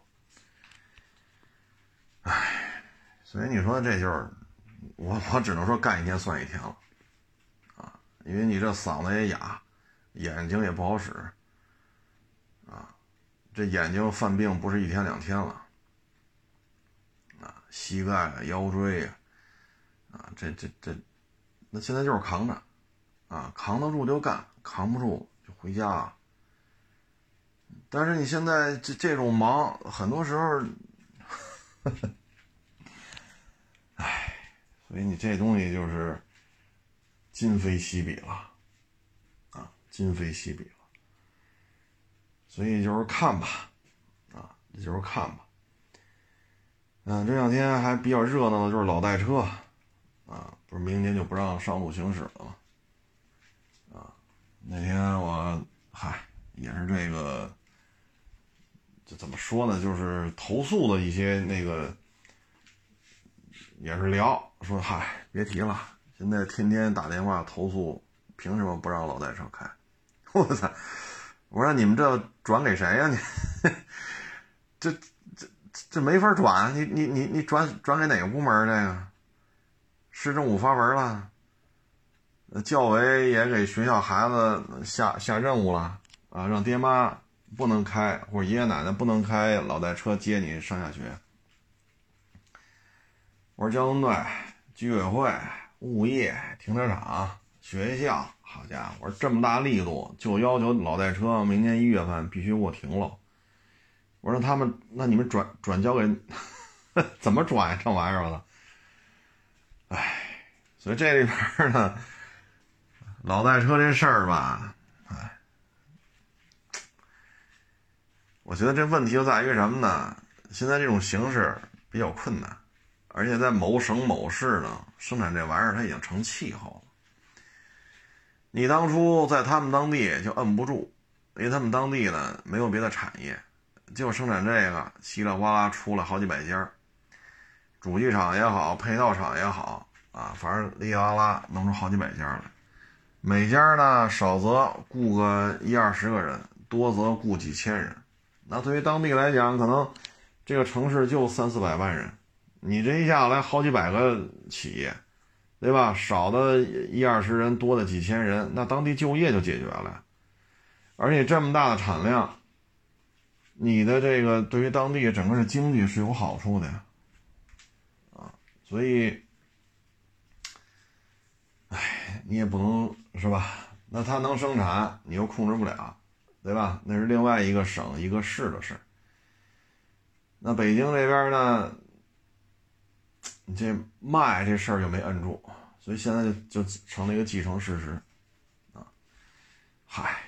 唉，所以你说这就是我，我只能说干一天算一天了，啊，因为你这嗓子也哑，眼睛也不好使，这眼睛犯病不是一天两天了，啊，膝盖啊、腰椎啊，啊，这这这，那现在就是扛着，啊，扛得住就干，扛不住就回家。但是你现在这这种忙，很多时候，唉，所以你这东西就是今非昔比了，啊，今非昔比了。所以就是看吧，啊，就是看吧。嗯，这两天还比较热闹的就是老代车，啊，不是明年就不让上路行驶了吗？啊，那天我嗨，也是这个。这怎么说呢？就是投诉的一些那个，也是聊说，嗨，别提了，现在天天打电话投诉，凭什么不让老代车开？我操！我说你们这转给谁呀？你 这这这没法转，你你你你转转给哪个部门？这个市政府发文了，教委也给学校孩子下下任务了啊，让爹妈。不能开，或者爷爷奶奶不能开老代车接你上下学。我说交通队、居委会、物业、停车场、学校，好家伙，我说这么大力度，就要求老代车明年一月份必须给我停了。我说他们，那你们转转交给 怎么转呀？这玩意儿了。唉，所以这里边呢，老代车这事儿吧。我觉得这问题就在于什么呢？现在这种形式比较困难，而且在某省某市呢，生产这玩意儿它已经成气候了。你当初在他们当地就摁不住，因为他们当地呢没有别的产业，就生产这个，稀里哗啦出了好几百家，主机厂也好，配套厂也好，啊，反正哩啦啦弄出好几百家来，每家呢少则雇个一二十个人，多则雇几千人。那对于当地来讲，可能这个城市就三四百万人，你这一下来好几百个企业，对吧？少的一二十人，多的几千人，那当地就业就解决了。而且这么大的产量，你的这个对于当地整个的经济是有好处的，啊，所以，哎，你也不能是吧？那它能生产，你又控制不了，对吧？那是另外一个省一个市的事。那北京这边呢，你这卖这事儿就没摁住，所以现在就就成了一个既成事实，啊，嗨。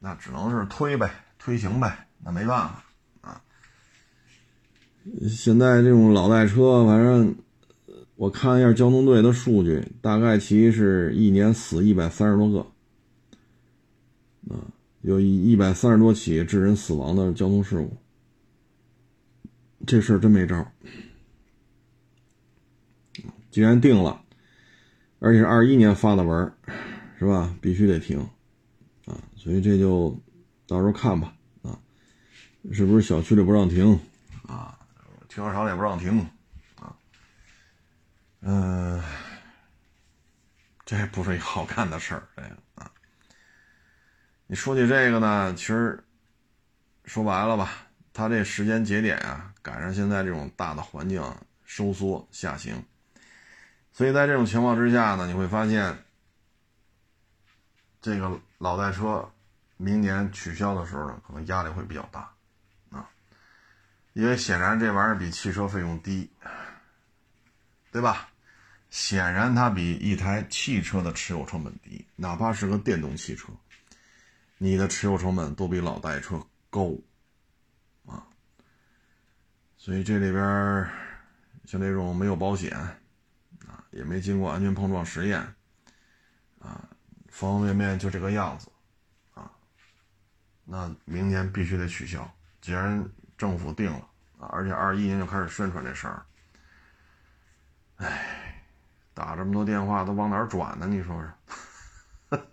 那只能是推呗，推行呗，那没办法啊。现在这种老代车，反正我看一下交通队的数据，大概其是一年死一百三十多个，啊，有一百三十多起致人死亡的交通事故，这事儿真没招。既然定了，而且是二一年发的文是吧？必须得停。啊，所以这就到时候看吧，啊，是不是小区里不让停啊？停车场也不让停啊？嗯，这不是一好干的事儿，这个啊。你说起这个呢，其实说白了吧，它这时间节点啊，赶上现在这种大的环境收缩下行，所以在这种情况之下呢，你会发现这个。老代车明年取消的时候呢，可能压力会比较大啊，因为显然这玩意儿比汽车费用低，对吧？显然它比一台汽车的持有成本低，哪怕是个电动汽车，你的持有成本都比老代车高啊。所以这里边像这种没有保险，也没经过安全碰撞实验啊。方方面面就这个样子，啊，那明年必须得取消。既然政府定了啊，而且二一年就开始宣传这事儿，哎，打这么多电话都往哪儿转呢？你说说，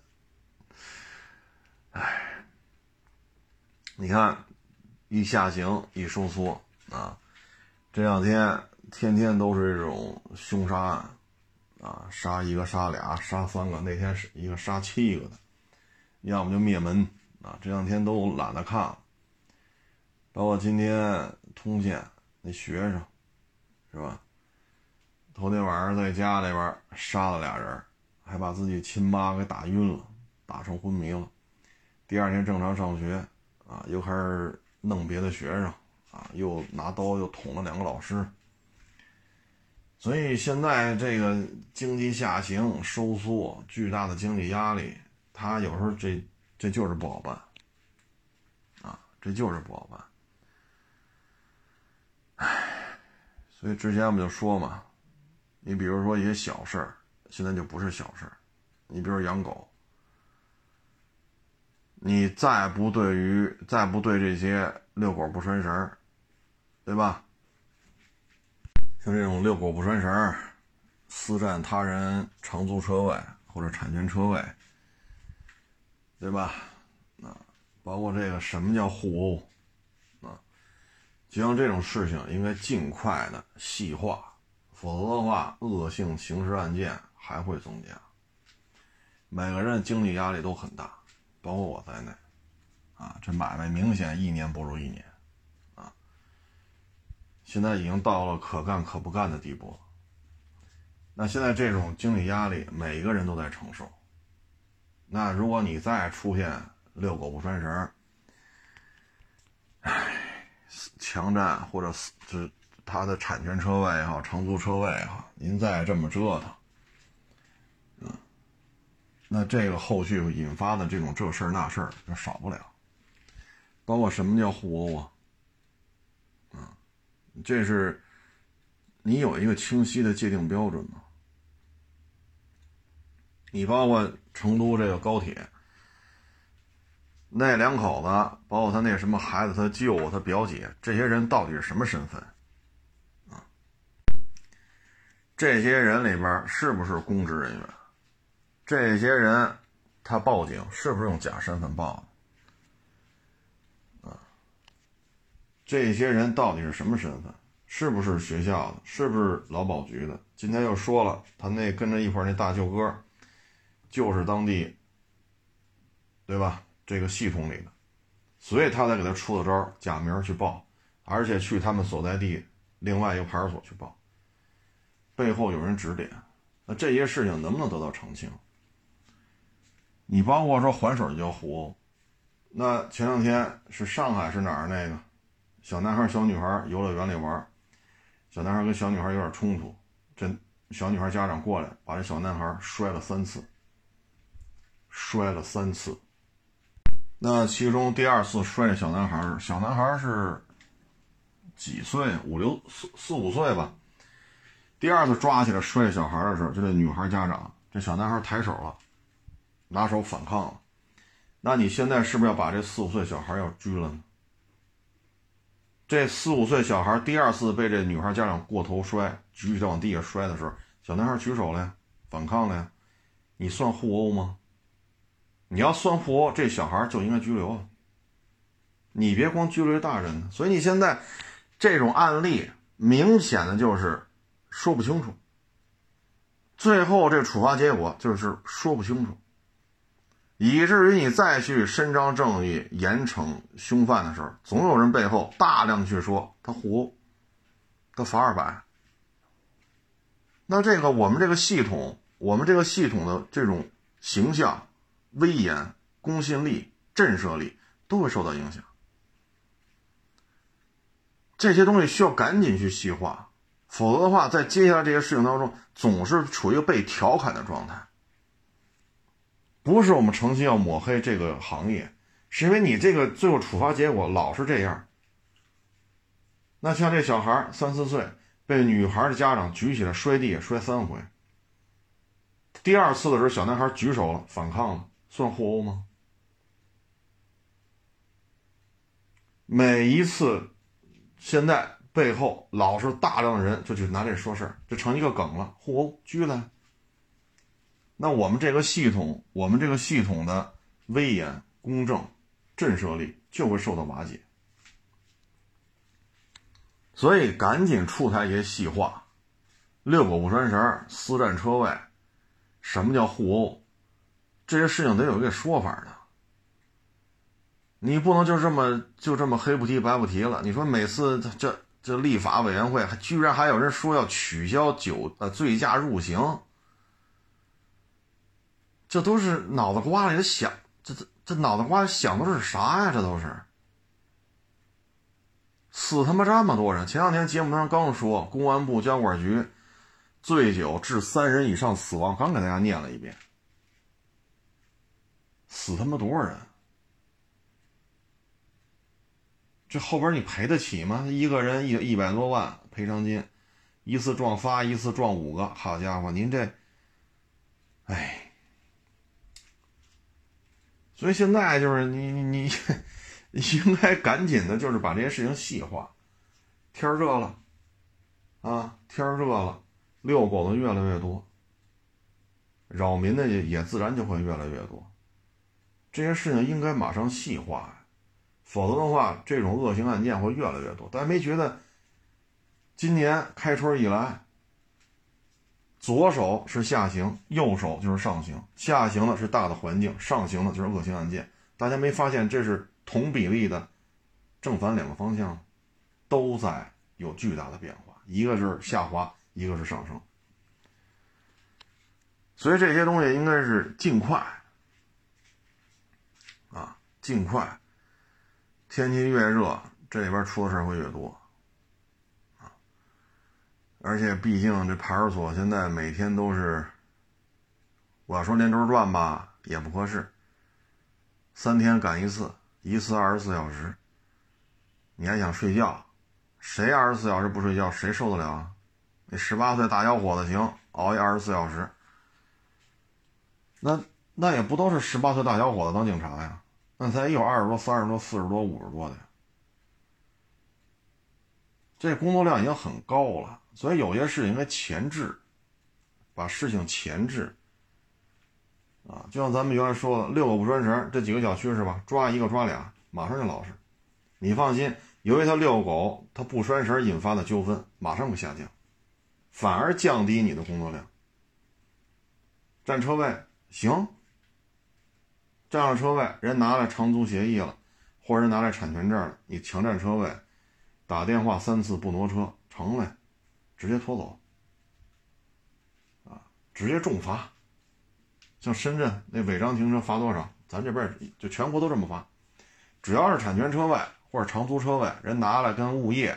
哎，你看一下行一收缩啊，这两天天天都是这种凶杀案。啊，杀一个，杀俩，杀三个。那天是一个杀七个的，要么就灭门啊。这两天都懒得看了。包括今天通县那学生，是吧？头天晚上在家里边杀了俩人，还把自己亲妈给打晕了，打成昏迷了。第二天正常上学啊，又开始弄别的学生啊，又拿刀又捅了两个老师。所以现在这个经济下行、收缩、巨大的经济压力，他有时候这这就是不好办，啊，这就是不好办。唉，所以之前我们就说嘛，你比如说一些小事儿，现在就不是小事儿。你比如养狗，你再不对于再不对这些遛狗不拴绳儿对吧？像这种遛狗不拴绳私占他人长租车位或者产权车位，对吧？啊，包括这个什么叫互殴啊？就像这种事情应该尽快的细化，否则的话，恶性刑事案件还会增加。每个人经济压力都很大，包括我在内，啊，这买卖明显一年不如一年。现在已经到了可干可不干的地步。那现在这种经济压力，每一个人都在承受。那如果你再出现遛狗不拴绳，唉，强占或者是他的产权车位也好，长租车位也好，您再这么折腾，嗯，那这个后续引发的这种这事儿那事儿就少不了。包括什么叫互殴啊？这是你有一个清晰的界定标准吗？你包括成都这个高铁，那两口子，包括他那什么孩子，他舅、他表姐，这些人到底是什么身份？啊，这些人里边是不是公职人员？这些人他报警是不是用假身份报的？这些人到底是什么身份？是不是学校的？是不是劳保局的？今天又说了，他那跟着一块那大舅哥，就是当地，对吧？这个系统里的，所以他才给他出的招，假名去报，而且去他们所在地另外一个派出所去报。背后有人指点，那这些事情能不能得到澄清？你包括说还手就叫互殴，那前两天是上海是哪儿那个小男孩小女孩游乐园里玩，小男孩跟小女孩有点冲突，这小女孩家长过来把这小男孩摔了三次，摔了三次。那其中第二次摔这小男孩，小男孩是几岁？五六四四五岁吧。第二次抓起来摔小孩的时候，就这女孩家长，这小男孩抬手了，拿手反抗了。那你现在是不是要把这四五岁小孩要拘了呢？这四五岁小孩第二次被这女孩家长过头摔，举起来往地下摔的时候，小男孩举手了呀，反抗了呀，你算互殴吗？你要算互殴，这小孩就应该拘留啊。你别光拘留大人。所以你现在这种案例，明显的就是。说不清楚，最后这处罚结果就是说不清楚，以至于你再去伸张正义、严惩凶犯的时候，总有人背后大量去说他胡，他罚二百。那这个我们这个系统，我们这个系统的这种形象、威严、公信力、震慑力都会受到影响。这些东西需要赶紧去细化。否则的话，在接下来这些事情当中，总是处于被调侃的状态。不是我们诚心要抹黑这个行业，是因为你这个最后处罚结果老是这样。那像这小孩三四岁，被女孩的家长举起来摔地摔三回。第二次的时候，小男孩举手了，反抗了，算互殴吗？每一次，现在。背后老是大量的人就去拿这说事儿，就成一个梗了。互殴，拘了。那我们这个系统，我们这个系统的威严、公正、震慑力就会受到瓦解。所以赶紧出台一些细化，遛狗不拴绳、私占车位，什么叫互殴？这些事情得有一个说法的。你不能就这么就这么黑不提白不提了。你说每次这。这立法委员会居然还有人说要取消酒呃醉驾入刑，这都是脑子瓜里的想，这这这脑子瓜里想的是啥呀？这都是死他妈这么多人！前两天节目上刚说，公安部交管局醉酒致三人以上死亡，刚给大家念了一遍，死他妈多少人？这后边你赔得起吗？一个人一一百多万赔偿金，一次撞仨，一次撞五个，好家伙，您这，哎，所以现在就是你你你应该赶紧的，就是把这些事情细化。天热了，啊，天热了，遛狗的越来越多，扰民的也也自然就会越来越多。这些事情应该马上细化。否则的话，这种恶性案件会越来越多。大家没觉得，今年开春以来，左手是下行，右手就是上行。下行的是大的环境，上行的就是恶性案件。大家没发现这是同比例的正反两个方向，都在有巨大的变化，一个是下滑，一个是上升。所以这些东西应该是尽快啊，尽快。天气越热，这里边出的事会越多，而且毕竟这派出所现在每天都是，我要说连轴转吧也不合适，三天赶一次，一次二十四小时，你还想睡觉？谁二十四小时不睡觉，谁受得了啊？那十八岁大小伙子行，熬夜二十四小时，那那也不都是十八岁大小伙子当警察呀？那才有二十多、三十多、四十多、五十多的，这工作量已经很高了。所以有些事情应该前置，把事情前置。啊，就像咱们原来说的，六个不拴绳，这几个小区是吧？抓一个抓俩，马上就老实。你放心，由于他遛狗，他不拴绳引发的纠纷马上会下降，反而降低你的工作量。占车位行，占了车位，人拿来长租协议了，或者人拿来产权证了，你强占车位，打电话三次不挪车，成了，直接拖走，啊，直接重罚。像深圳那违章停车罚多少？咱这边就全国都这么罚，只要是产权车位或者长租车位，人拿来跟物业，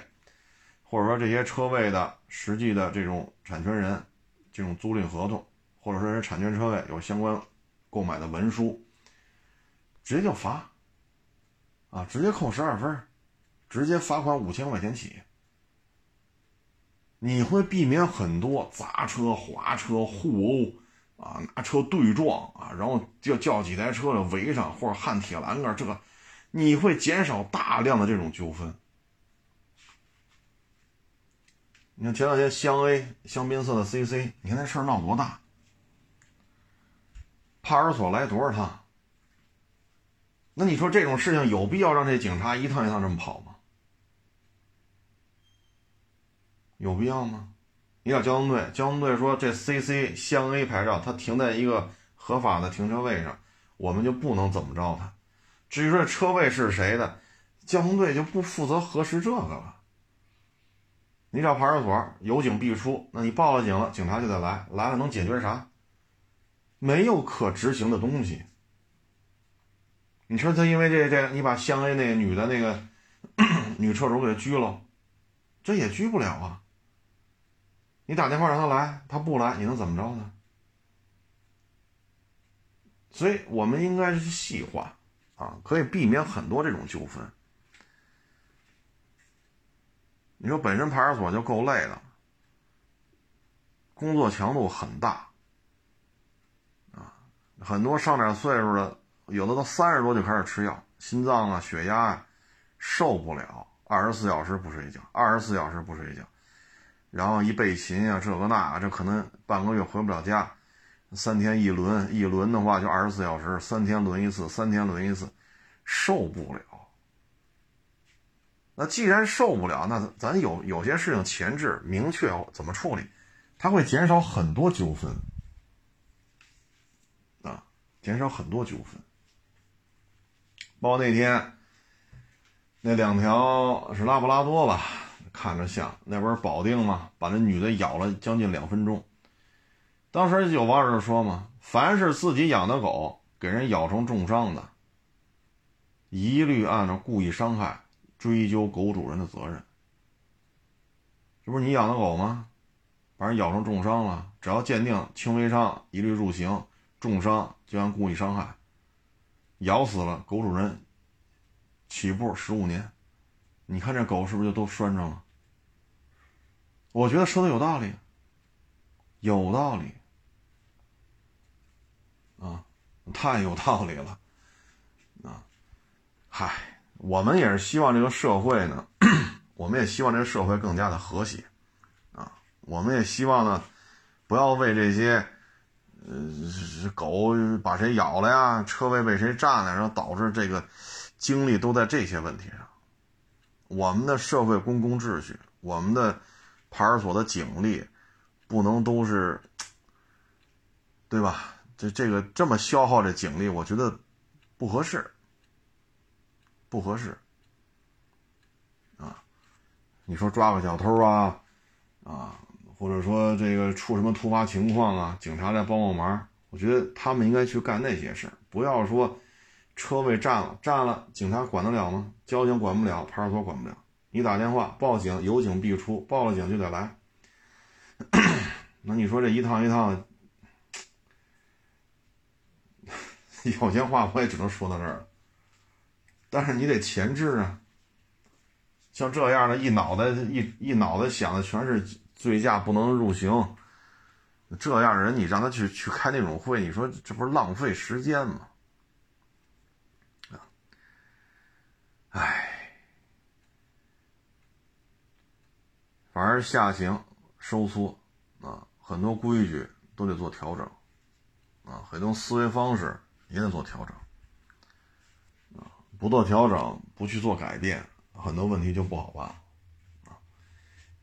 或者说这些车位的实际的这种产权人，这种租赁合同。或者说是产权车位有相关购买的文书，直接就罚，啊，直接扣十二分，直接罚款五千块钱起。你会避免很多砸车、划车、互殴，啊，拿车对撞啊，然后叫叫几台车围上或者焊铁栏杆，这个你会减少大量的这种纠纷。你看前两天湘 A 香槟色的 CC，你看那事儿闹多大。派出所来多少趟？那你说这种事情有必要让这警察一趟一趟这么跑吗？有必要吗？你找交通队，交通队说这 CC 湘 A 牌照，它停在一个合法的停车位上，我们就不能怎么着它。至于说车位是谁的，交通队就不负责核实这个了。你找派出所，有警必出，那你报了警了，警察就得来，来了能解决啥？没有可执行的东西。你说他因为这这，你把湘 A 那个女的那个 女车主给拘了，这也拘不了啊。你打电话让他来，他不来，你能怎么着呢？所以我们应该是细化啊，可以避免很多这种纠纷。你说本身派出所就够累的，工作强度很大啊。很多上点岁数的，有的都三十多就开始吃药，心脏啊、血压啊，受不了，二十四小时不睡觉，二十四小时不睡觉，然后一备勤啊，这个那，这可能半个月回不了家，三天一轮，一轮的话就二十四小时，三天轮一次，三天轮一次，受不了。那既然受不了，那咱有有些事情前置明确怎么处理，它会减少很多纠纷啊。减少很多纠纷，包括那天那两条是拉布拉多吧，看着像那不是保定嘛，把那女的咬了将近两分钟。当时有网友就说嘛，凡是自己养的狗给人咬成重伤的，一律按照故意伤害追究狗主人的责任。这不是你养的狗吗？把人咬成重伤了，只要鉴定轻微伤，一律入刑。重伤就按故意伤害，咬死了狗主人，起步十五年，你看这狗是不是就都拴上了？我觉得说的有道理，有道理，啊，太有道理了，啊，嗨，我们也是希望这个社会呢，我们也希望这个社会更加的和谐，啊，我们也希望呢，不要为这些。呃，狗把谁咬了呀？车位被谁占了？然后导致这个精力都在这些问题上。我们的社会公共秩序，我们的派出所的警力，不能都是，对吧？这这个这么消耗这警力，我觉得不合适，不合适。啊，你说抓个小偷啊，啊？或者说这个出什么突发情况啊，警察来帮帮忙。我觉得他们应该去干那些事，不要说车位占了占了，警察管得了吗？交警管不了，派出所管不了。你打电话报警，有警必出，报了警就得来。那你说这一趟一趟，有些话我也只能说到这儿了。但是你得前置啊，像这样的一脑袋一一脑袋想的全是。醉驾不能入刑，这样人你让他去去开那种会，你说这不是浪费时间吗？啊，唉，反反而下行收缩啊，很多规矩都得做调整啊，很多思维方式也得做调整啊，不做调整，不去做改变很多问题就不好办啊。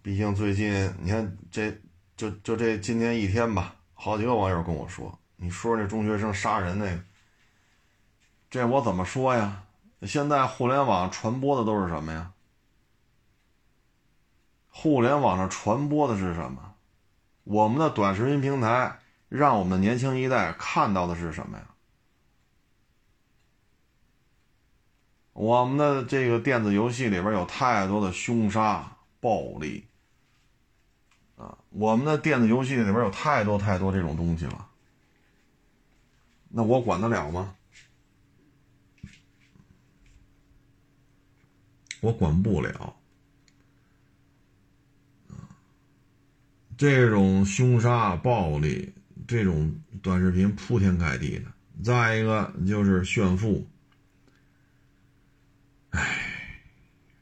毕竟最近你看这就就这今天一天吧，好几个网友跟我说，你说这中学生杀人那个，这我怎么说呀？现在互联网传播的都是什么呀？互联网上传播的是什么？我们的短视频平台让我们的年轻一代看到的是什么呀？我们的这个电子游戏里边有太多的凶杀、暴力啊！我们的电子游戏里边有太多太多这种东西了，那我管得了吗？我管不了。这种凶杀、暴力，这种短视频铺天盖地的。再一个就是炫富，哎，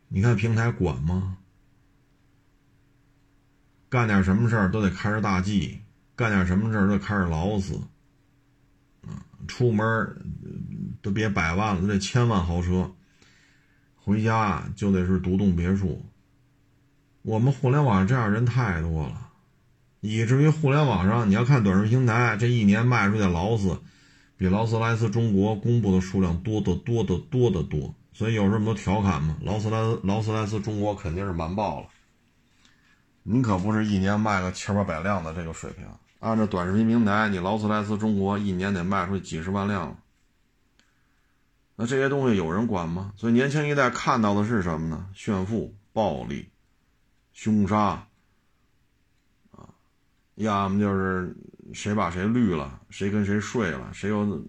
你看平台管吗？干点什么事儿都得开着大 G，干点什么事儿都得开着劳斯，出门都别百万了，都得千万豪车，回家就得是独栋别墅。我们互联网这样人太多了。以至于互联网上，你要看短视频平台，这一年卖出去的劳斯，比劳斯莱斯中国公布的数量多得多得多得多。所以有这么多调侃嘛，劳斯莱斯劳斯莱斯中国肯定是完爆了。你可不是一年卖个千八百辆的这个水平，按照短视频平台，你劳斯莱斯中国一年得卖出去几十万辆。那这些东西有人管吗？所以年轻一代看到的是什么呢？炫富、暴力、凶杀。要么就是谁把谁绿了，谁跟谁睡了，谁又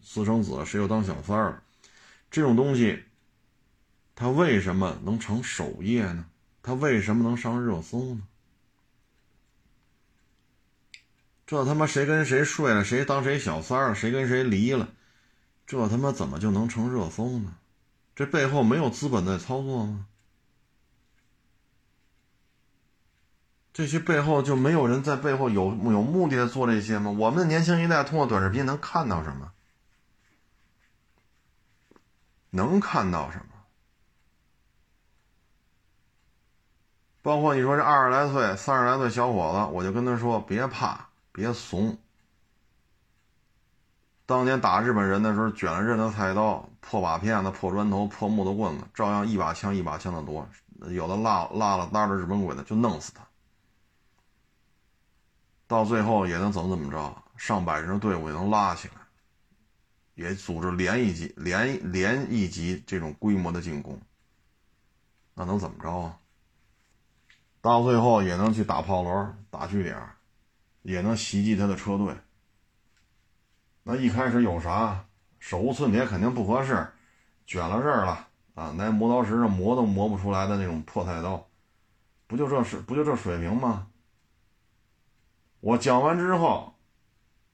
私生子，谁又当小三儿，这种东西，他为什么能成首页呢？他为什么能上热搜呢？这他妈谁跟谁睡了，谁当谁小三儿了，谁跟谁离了，这他妈怎么就能成热搜呢？这背后没有资本在操作吗？这些背后就没有人在背后有有目的的做这些吗？我们的年轻一代通过短视频能看到什么？能看到什么？包括你说这二十来岁、三十来岁小伙子，我就跟他说：别怕，别怂。当年打日本人的时候，卷了刃的菜刀、破瓦片子、破砖头、破木头棍子，照样一把枪一把枪的夺。有的落落了拉着日本鬼子，就弄死他。到最后也能怎么怎么着，上百人的队伍也能拉起来，也组织连一级、连连一级这种规模的进攻，那能怎么着啊？到最后也能去打炮轮、打据点，也能袭击他的车队。那一开始有啥手无寸铁肯定不合适，卷了刃了啊，拿磨刀石上磨都磨不出来的那种破菜刀，不就这是不就这水平吗？我讲完之后，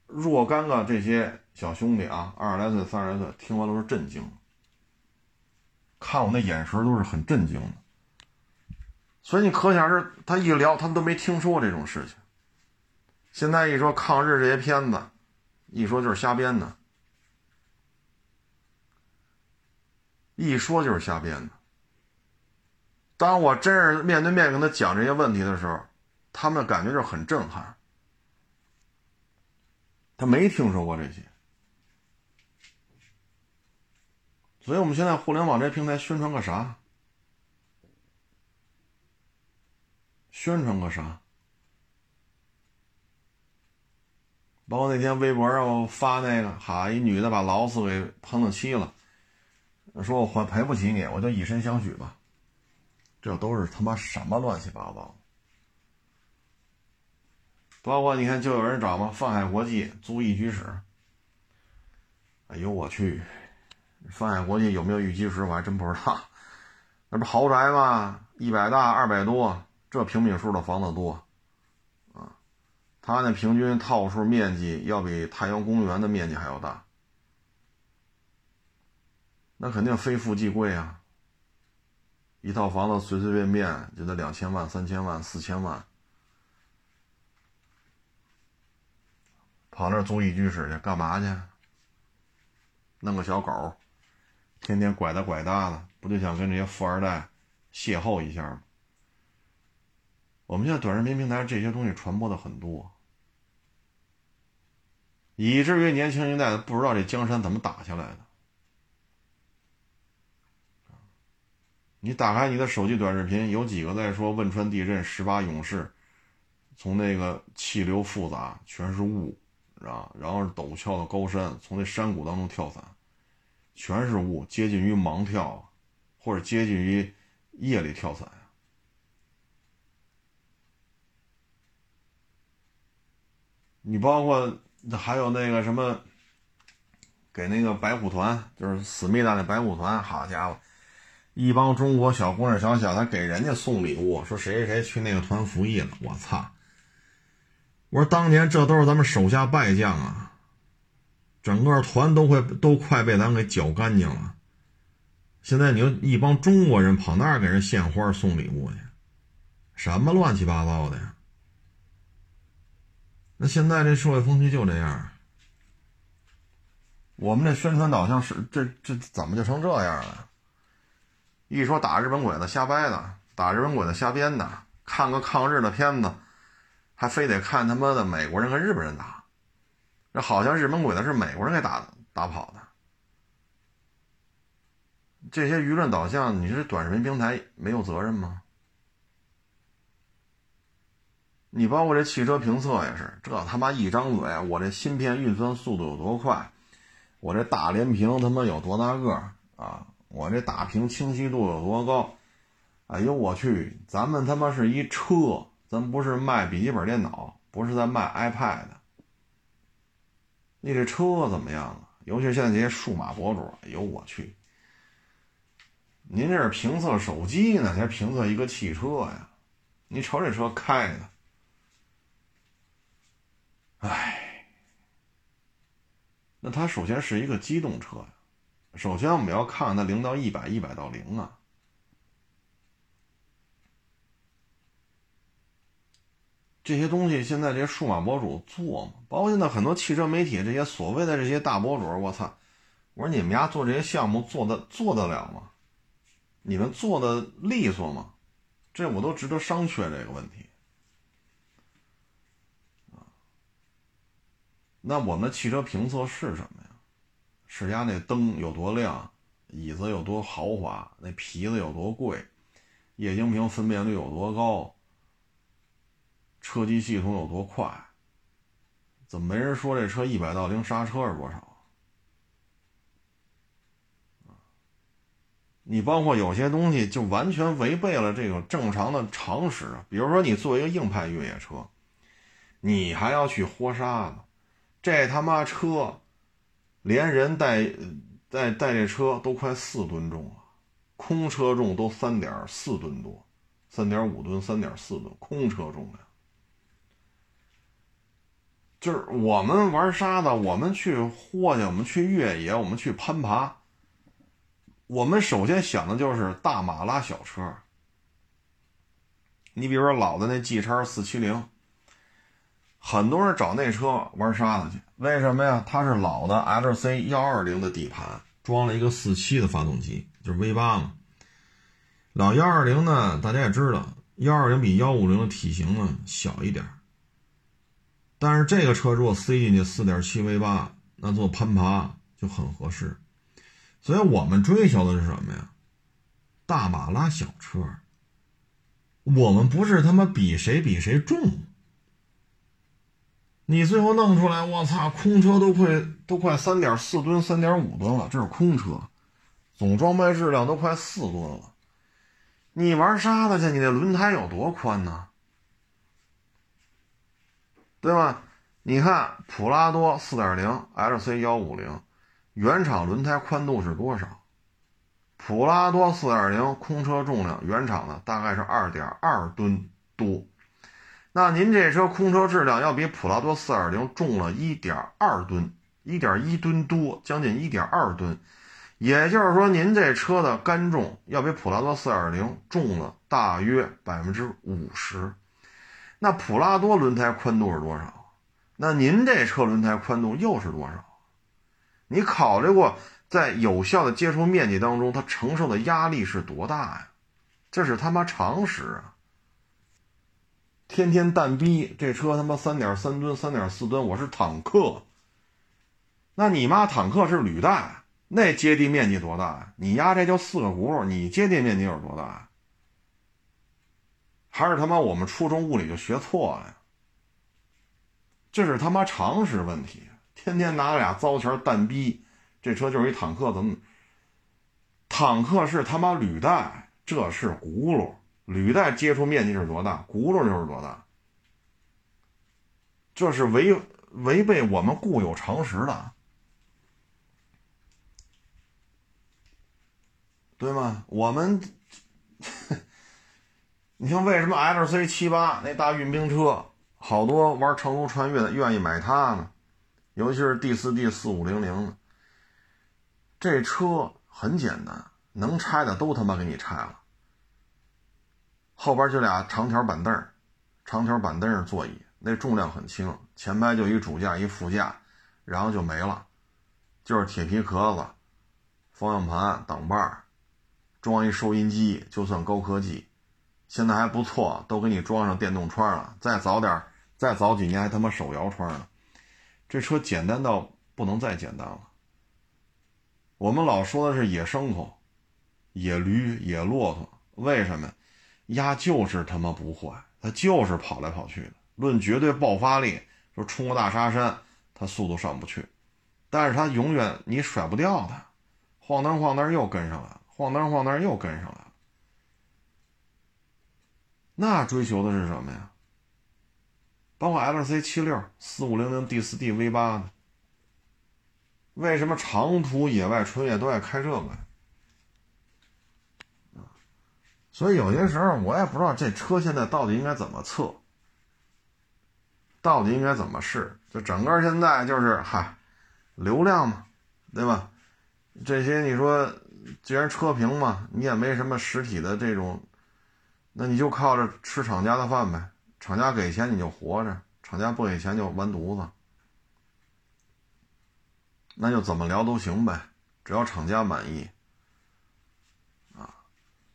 若干个这些小兄弟啊，二十来岁、三十来岁，听完都是震惊，看我那眼神都是很震惊的。所以你可想而知，他一聊，他们都没听说这种事情。现在一说抗日这些片子，一说就是瞎编的，一说就是瞎编的。当我真是面对面跟他讲这些问题的时候，他们感觉就是很震撼。他没听说过这些，所以我们现在互联网这平台宣传个啥？宣传个啥？包括那天微博上发那个，哈，一女的把劳斯给碰了漆了，说我还赔不起你，我就以身相许吧。这都是他妈什么乱七八糟？包括你看，就有人找嘛，泛海国际租一居室。哎呦我去，泛海国际有没有一居室我还真不知道。那不豪宅吗？一百大二百多，这平米数的房子多啊。他那平均套数面积要比太阳公园的面积还要大，那肯定非富即贵啊。一套房子随随便便就得两千万、三千万、四千万。跑那儿租一居室去干嘛去？弄个小狗，天天拐搭拐搭的，不就想跟这些富二代邂逅一下吗？我们现在短视频平台这些东西传播的很多，以至于年轻一代的不知道这江山怎么打下来的。你打开你的手机短视频，有几个在说汶川地震十八勇士，从那个气流复杂，全是雾，啊，然后陡峭的高山，从那山谷当中跳伞，全是雾，接近于盲跳，或者接近于夜里跳伞你包括还有那个什么，给那个白虎团，就是思密达那白虎团，好家伙！一帮中国小姑娘小小子给人家送礼物，说谁谁谁去那个团服役了。我操！我说当年这都是咱们手下败将啊，整个团都会都快被咱给搅干净了。现在你说一帮中国人跑那儿给人献花送礼物去，什么乱七八糟的呀？那现在这社会风气就这样，我们这宣传导向是这这怎么就成这样了？一说打日本鬼子瞎掰的，打日本鬼子瞎编的，看个抗日的片子，还非得看他妈的美国人和日本人打，这好像日本鬼子是美国人给打打跑的。这些舆论导向，你是短视频平台没有责任吗？你包括这汽车评测也是，这他妈一张嘴，我这芯片运算速度有多快，我这大连屏他妈有多大个啊？我这大屏清晰度有多高？哎呦我去！咱们他妈是一车，咱不是卖笔记本电脑，不是在卖 iPad。你这车怎么样啊？尤其是现在这些数码博主，哎呦我去！您这是评测手机呢，还是评测一个汽车呀？你瞅这车开的，哎，那它首先是一个机动车呀。首先，我们要看它零到一百，一百到零啊。这些东西现在这些数码博主做吗？包括现在很多汽车媒体这些所谓的这些大博主，我操！我说你们家做这些项目做的做得了吗？你们做的利索吗？这我都值得商榷这个问题。那我们的汽车评测是什么呀？是家那灯有多亮，椅子有多豪华，那皮子有多贵，液晶屏分辨率有多高，车机系统有多快？怎么没人说这车一百到零刹车是多少？你包括有些东西就完全违背了这个正常的常识，比如说你作为一个硬派越野车，你还要去活沙子，这他妈车。连人带带带这车都快四吨重了，空车重都三点四吨多，三点五吨、三点四吨，空车重量。就是我们玩沙子，我们去豁去，我们去越野，我们去攀爬，我们首先想的就是大马拉小车。你比如说老的那 G 叉四七零。很多人找那车玩沙子去，为什么呀？它是老的 LC 幺二零的底盘，装了一个四七的发动机，就是 V 八嘛。老幺二零呢，大家也知道，幺二零比幺五零的体型呢小一点，但是这个车如果塞进去四点七 V 八，那做攀爬就很合适。所以我们追求的是什么呀？大马拉小车。我们不是他妈比谁比谁重。你最后弄出来，我操，空车都快都快三点四吨、三点五吨了，这是空车，总装备质量都快四吨了。你玩沙子去，你那轮胎有多宽呢？对吧？你看普拉多四点零 LC 幺五零，原厂轮胎宽度是多少？普拉多四点零空车重量原厂的大概是二点二吨多。那您这车空车质量要比普拉多4.0重了一点二吨，一点一吨多，将近一点二吨，也就是说您这车的干重要比普拉多4.0重了大约百分之五十。那普拉多轮胎宽度是多少？那您这车轮胎宽度又是多少？你考虑过在有效的接触面积当中，它承受的压力是多大呀？这是他妈常识啊！天天蛋逼这车他妈三点三吨、三点四吨，我是坦克。那你妈坦克是履带，那接地面积多大呀？你丫这就四个轱辘，你接地面积有多大？还是他妈我们初中物理就学错了呀？这是他妈常识问题。天天拿俩糟钱蛋逼，这车就是一坦克，怎么？坦克是他妈履带，这是轱辘。履带接触面积是多大，轱辘就是多大。这是违违背我们固有常识的，对吗？我们，你像为什么 L C 七八那大运兵车，好多玩长途穿越的愿意买它呢？尤其是 D 四 D 四五零零的，这车很简单，能拆的都他妈给你拆了。后边就俩长条板凳长条板凳座椅，那重量很轻，前排就一主驾一副驾，然后就没了，就是铁皮壳子，方向盘、挡把装一收音机，就算高科技。现在还不错，都给你装上电动窗了。再早点再早几年还他妈手摇窗呢。这车简单到不能再简单了。我们老说的是野牲口、野驴、野骆驼，为什么？鸭就是他妈不坏，它就是跑来跑去的。论绝对爆发力，说冲个大沙山，它速度上不去，但是它永远你甩不掉它，晃荡晃荡又跟上来了，晃荡晃荡又跟上来了。那追求的是什么呀？包括 L C 七六、四五零零 D 四 D V 八的，为什么长途野外穿越都爱开这个？所以有些时候我也不知道这车现在到底应该怎么测，到底应该怎么试？就整个现在就是嗨，流量嘛，对吧？这些你说既然车评嘛，你也没什么实体的这种，那你就靠着吃厂家的饭呗。厂家给钱你就活着，厂家不给钱就完犊子。那就怎么聊都行呗，只要厂家满意。啊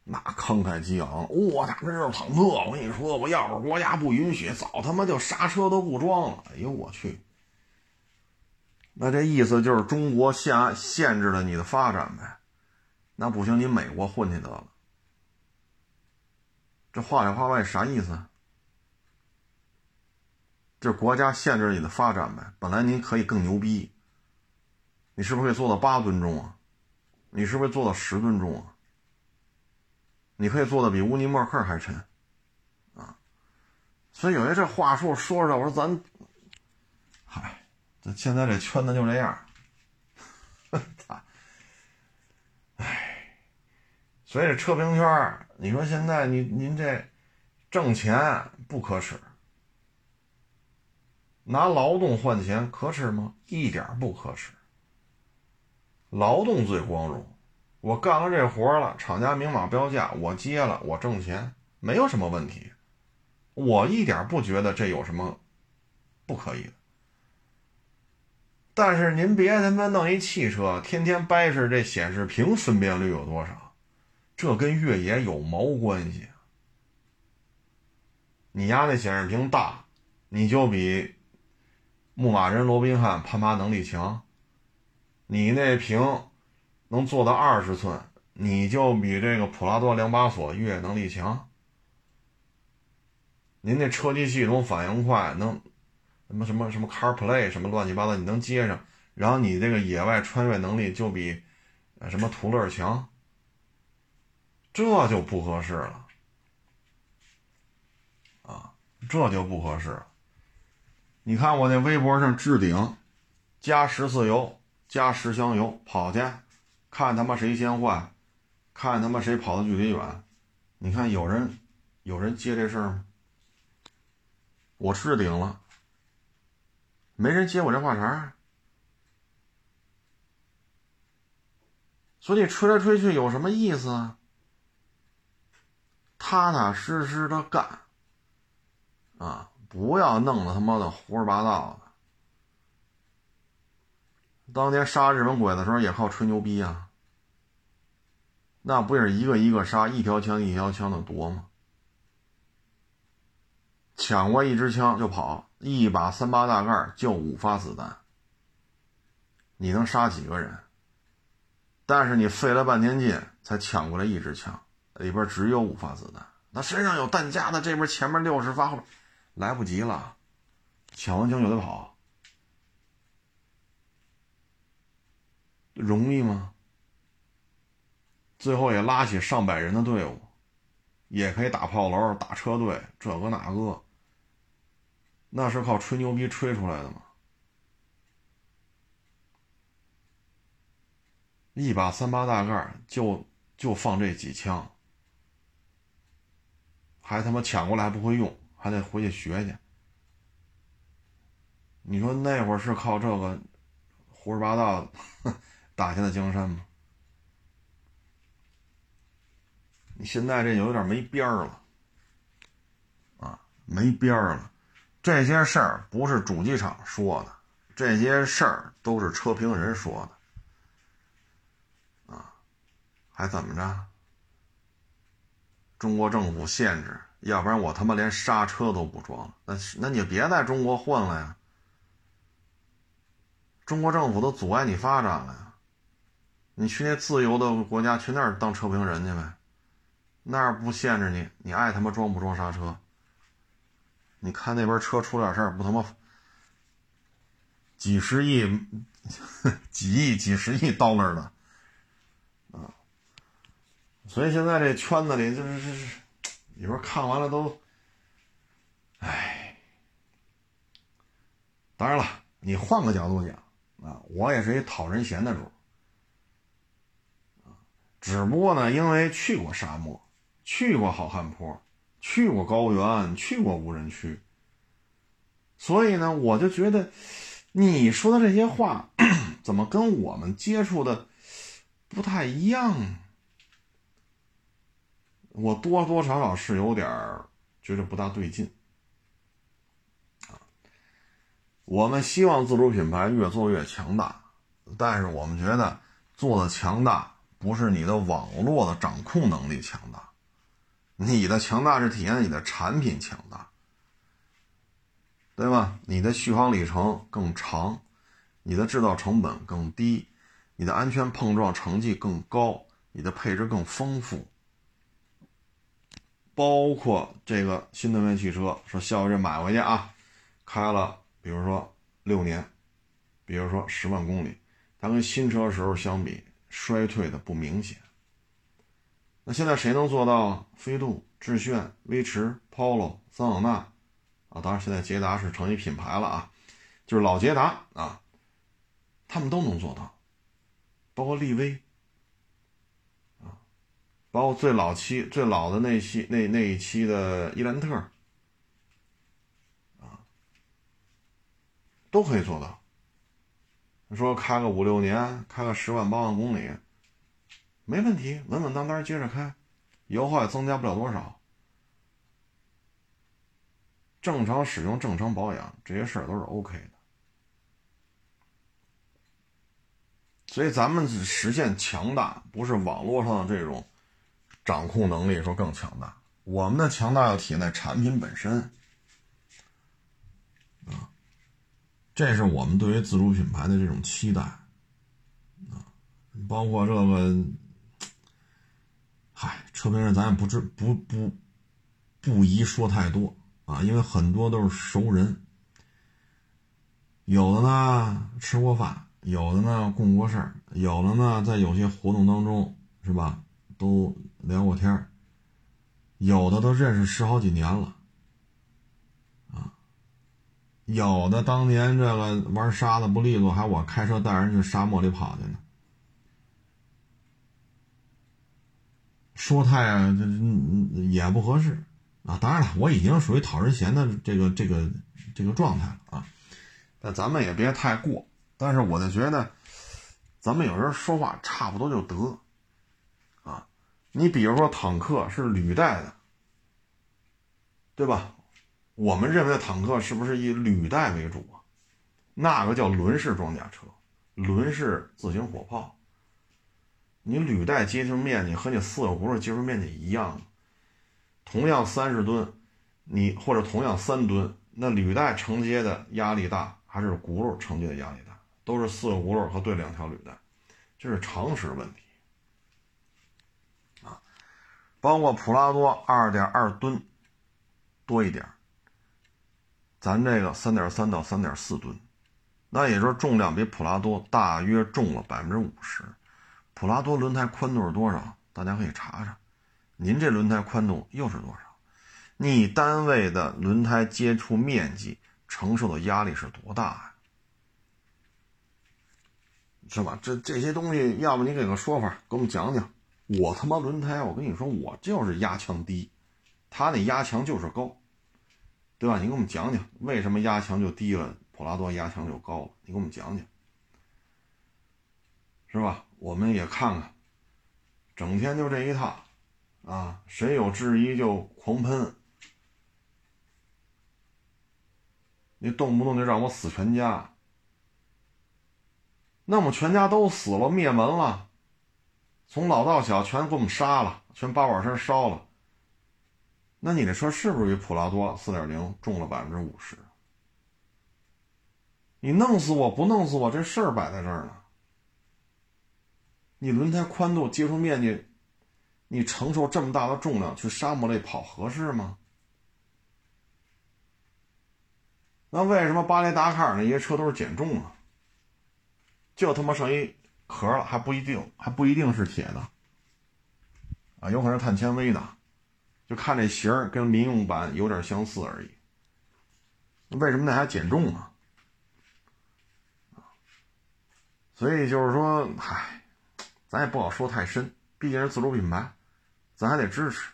那慷慨激昂，我操，这是坦克！我跟你说，我要是国家不允许，早他妈就刹车都不装了。哎呦我去！那这意思就是中国限限制了你的发展呗？那不行，你美国混去得了。这话里话外啥意思？就国家限制你的发展呗？本来你可以更牛逼，你是不是可以做到八吨重啊？你是不是做到十吨重啊？你可以做的比乌尼莫克还沉，啊，所以有些这话术说出来，我说咱，嗨，这现在这圈子就这样，唉，所以这车评圈，你说现在你您这挣钱不可耻，拿劳动换钱可耻吗？一点不可耻，劳动最光荣。我干了这活了，厂家明码标价，我接了，我挣钱，没有什么问题，我一点不觉得这有什么不可以。但是您别他妈弄一汽车，天天掰扯这显示屏分辨率有多少，这跟越野有毛关系？你家那显示屏大，你就比牧马人罗宾汉攀爬能力强，你那屏。能做到二十寸，你就比这个普拉多两把锁越野能力强。您那车机系统反应快，能什么什么什么 CarPlay 什么乱七八糟，你能接上。然后你这个野外穿越能力就比什么途乐强，这就不合适了啊，这就不合适。你看我那微博上置顶，加十次油，加十箱油跑去。看他妈谁先坏，看他妈谁跑的距离远。你看有人有人接这事儿吗？我置顶了，没人接我这话茬所以吹来吹去有什么意思啊？踏踏实实的干啊！不要弄得他妈的胡说八道的当年杀日本鬼子的时候也靠吹牛逼啊，那不也是一个一个杀，一条枪一条枪的夺吗？抢过一支枪就跑，一把三八大盖就五发子弹，你能杀几个人？但是你费了半天劲才抢过来一支枪，里边只有五发子弹，那身上有弹夹的这边前面六十发，来不及了，抢完枪就得跑，容易吗？最后也拉起上百人的队伍，也可以打炮楼、打车队，这个那个。那是靠吹牛逼吹出来的吗？一把三八大盖就就放这几枪，还他妈抢过来还不会用，还得回去学去。你说那会儿是靠这个胡说八道打下的江山吗？你现在这有点没边儿了，啊，没边儿了。这些事儿不是主机厂说的，这些事儿都是车评人说的，啊，还怎么着？中国政府限制，要不然我他妈连刹车都不装。那那你别在中国混了呀！中国政府都阻碍你发展了呀！你去那自由的国家，去那儿当车评人去呗，那儿不限制你，你爱他妈装不装刹车。你看那边车出点事儿，不他妈几十亿、几亿、几十亿到那儿了啊！所以现在这圈子里，就是是是，有时候看完了都，唉。当然了，你换个角度讲啊，我也是一讨人嫌的主。只不过呢，因为去过沙漠，去过好汉坡。去过高原，去过无人区，所以呢，我就觉得你说的这些话 怎么跟我们接触的不太一样？我多多少少是有点儿觉得不大对劲啊。我们希望自主品牌越做越强大，但是我们觉得做的强大不是你的网络的掌控能力强大。你的强大是体现你的产品强大，对吧？你的续航里程更长，你的制造成本更低，你的安全碰撞成绩更高，你的配置更丰富。包括这个新能源汽车，说肖伟这买回去啊，开了，比如说六年，比如说十万公里，它跟新车时候相比，衰退的不明显。那现在谁能做到？飞度、致炫、威驰、Polo、桑塔纳，啊，当然现在捷达是成一品牌了啊，就是老捷达啊，他们都能做到，包括力威，包括最老期、最老的那期那那一期的伊兰特，啊，都可以做到。说开个五六年，开个十万八万公里。没问题，稳稳当当接着开，油耗也增加不了多少。正常使用、正常保养，这些事儿都是 OK 的。所以咱们实现强大，不是网络上的这种掌控能力说更强大，我们的强大要体现在产品本身。啊，这是我们对于自主品牌的这种期待。啊，包括这个。嗨，车评人咱也不知不不不宜说太多啊，因为很多都是熟人，有的呢吃过饭，有的呢共过事儿，有的呢在有些活动当中是吧，都聊过天儿，有的都认识十好几年了，啊，有的当年这个玩沙子不利落，还我开车带人去沙漠里跑去呢。说太啊，这也不合适啊。当然了，我已经属于讨人嫌的这个这个这个状态了啊。但咱们也别太过。但是我就觉得，咱们有人说话差不多就得。你比如说，坦克是履带的，对吧？我们认为的坦克是不是以履带为主啊？那个叫轮式装甲车，轮式自行火炮。你履带接触面积和你四个轱辘接触面积一样，同样三十吨，你或者同样三吨，那履带承接的压力大还是轱辘承接的压力大？都是四个轱辘和对两条履带，这是常识问题啊。包括普拉多二点二吨多一点，咱这个三点三到三点四吨，那也就是重量比普拉多大约重了百分之五十。普拉多轮胎宽度是多少？大家可以查查。您这轮胎宽度又是多少？你单位的轮胎接触面积承受的压力是多大呀？是吧？这这些东西，要不你给个说法，给我们讲讲。我他妈轮胎，我跟你说，我就是压强低，他那压强就是高，对吧？你给我们讲讲，为什么压强就低了，普拉多压强就高了？你给我们讲讲，是吧？我们也看看，整天就这一套，啊，谁有质疑就狂喷，你动不动就让我死全家，那么全家都死了，灭门了，从老到小全给我们杀了，全把我身烧了，那你这车是不是比普拉多四点零重了百分之五十？你弄死我不弄死我，这事儿摆在这儿呢。你轮胎宽度、接触面积，你承受这么大的重量去沙漠里跑合适吗？那为什么巴黎达喀尔那些车都是减重啊？就他妈剩一壳了，还不一定，还不一定是铁的啊，有可能是碳纤维的，就看这型儿跟民用版有点相似而已。为什么那还减重啊？所以就是说，嗨。咱也不好说太深，毕竟是自主品牌，咱还得支持，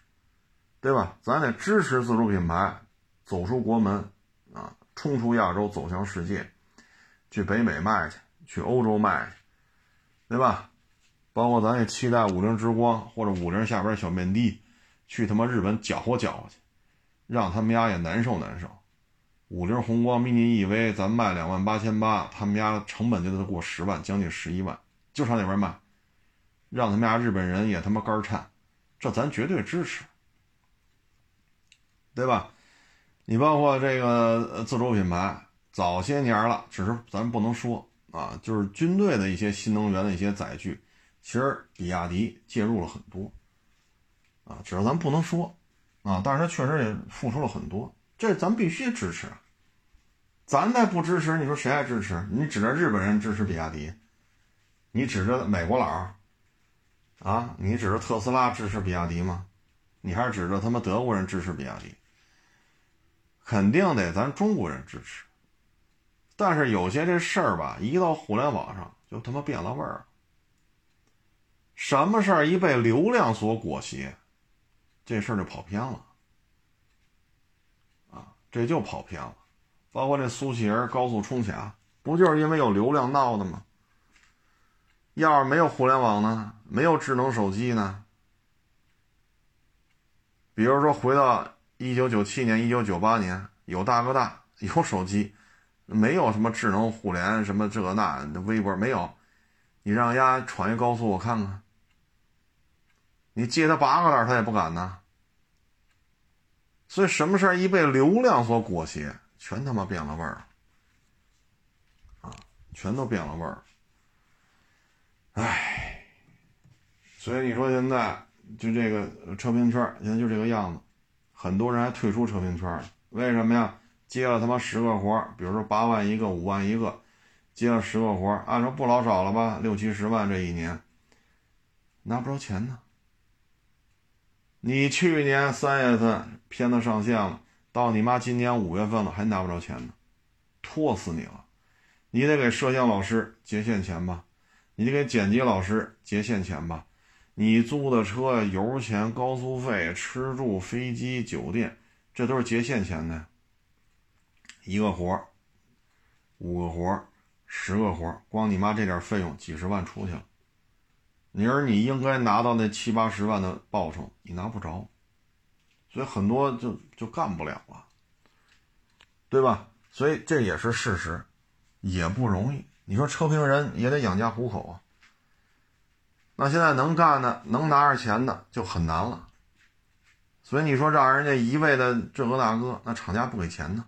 对吧？咱得支持自主品牌走出国门啊，冲出亚洲，走向世界，去北美卖去，去欧洲卖去，对吧？包括咱也期待五菱之光或者五菱下边小面的去他妈日本搅和搅和去，让他们家也难受难受。五菱宏光 mini EV 咱卖两万八千八，他们家成本就得过十万，将近十一万，就上那边卖。让他们家日本人也他妈肝颤，这咱绝对支持，对吧？你包括这个自主品牌，早些年了，只是咱不能说啊，就是军队的一些新能源的一些载具，其实比亚迪介入了很多，啊，只是咱不能说啊，但是他确实也付出了很多，这咱必须支持。咱再不支持，你说谁还支持？你指着日本人支持比亚迪，你指着美国佬？啊，你指着特斯拉支持比亚迪吗？你还是指着他妈德国人支持比亚迪？肯定得咱中国人支持。但是有些这事儿吧，一到互联网上就他妈变了味儿。什么事儿一被流量所裹挟，这事儿就跑偏了。啊，这就跑偏了。包括这苏乞儿高速冲卡，不就是因为有流量闹的吗？要是没有互联网呢？没有智能手机呢？比如说回到一九九七年、一九九八年，有大哥大，有手机，没有什么智能互联，什么这那微博没有，你让丫闯一高速我看看，你借他八个单他也不敢呢。所以什么事儿一被流量所裹挟，全他妈变了味儿啊，全都变了味儿。唉，所以你说现在就这个车评圈现在就这个样子，很多人还退出车评圈。为什么呀？接了他妈十个活比如说八万一个、五万一个，接了十个活按照不老少了吧？六七十万这一年，拿不着钱呢。你去年三月份片子上线了，到你妈今年五月份了还拿不着钱呢，拖死你了！你得给摄像老师结现钱吧？你得给剪辑老师结现钱吧，你租的车、油钱、高速费、吃住、飞机、酒店，这都是结现钱的。一个活儿，五个活儿，十个活儿，光你妈这点费用几十万出去了。你说你应该拿到那七八十万的报酬，你拿不着，所以很多就就干不了了，对吧？所以这也是事实，也不容易你说车评人也得养家糊口啊。那现在能干的、能拿着钱的就很难了。所以你说让人家一味的这个那个，那厂家不给钱呢？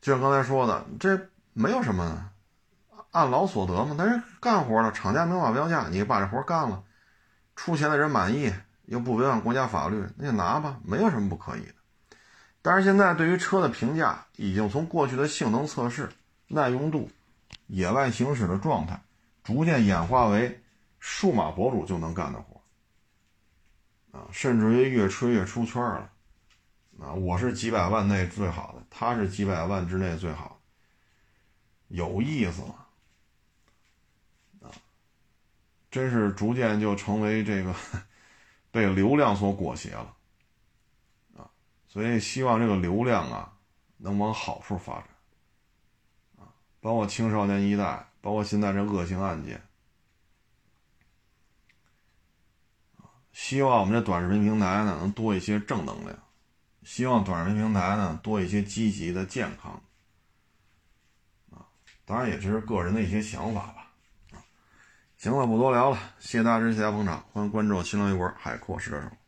就像刚才说的，这没有什么按劳所得嘛。但是干活了，厂家明码标价，你把这活干了，出钱的人满意，又不违反国家法律，那就拿吧，没有什么不可以的。但是现在对于车的评价，已经从过去的性能测试、耐用度、野外行驶的状态，逐渐演化为数码博主就能干的活。啊，甚至于越吹越出圈了，啊，我是几百万内最好的，他是几百万之内最好，有意思了，啊，真是逐渐就成为这个 被流量所裹挟了，啊，所以希望这个流量啊能往好处发展，啊，包括青少年一代，包括现在这恶性案件。希望我们这短视频平台呢能多一些正能量，希望短视频平台呢多一些积极的健康，啊，当然也只是个人的一些想法吧，啊，行了，不多聊了，谢谢大家支持，谢谢大家捧场，欢迎关注新浪微博海阔试车手。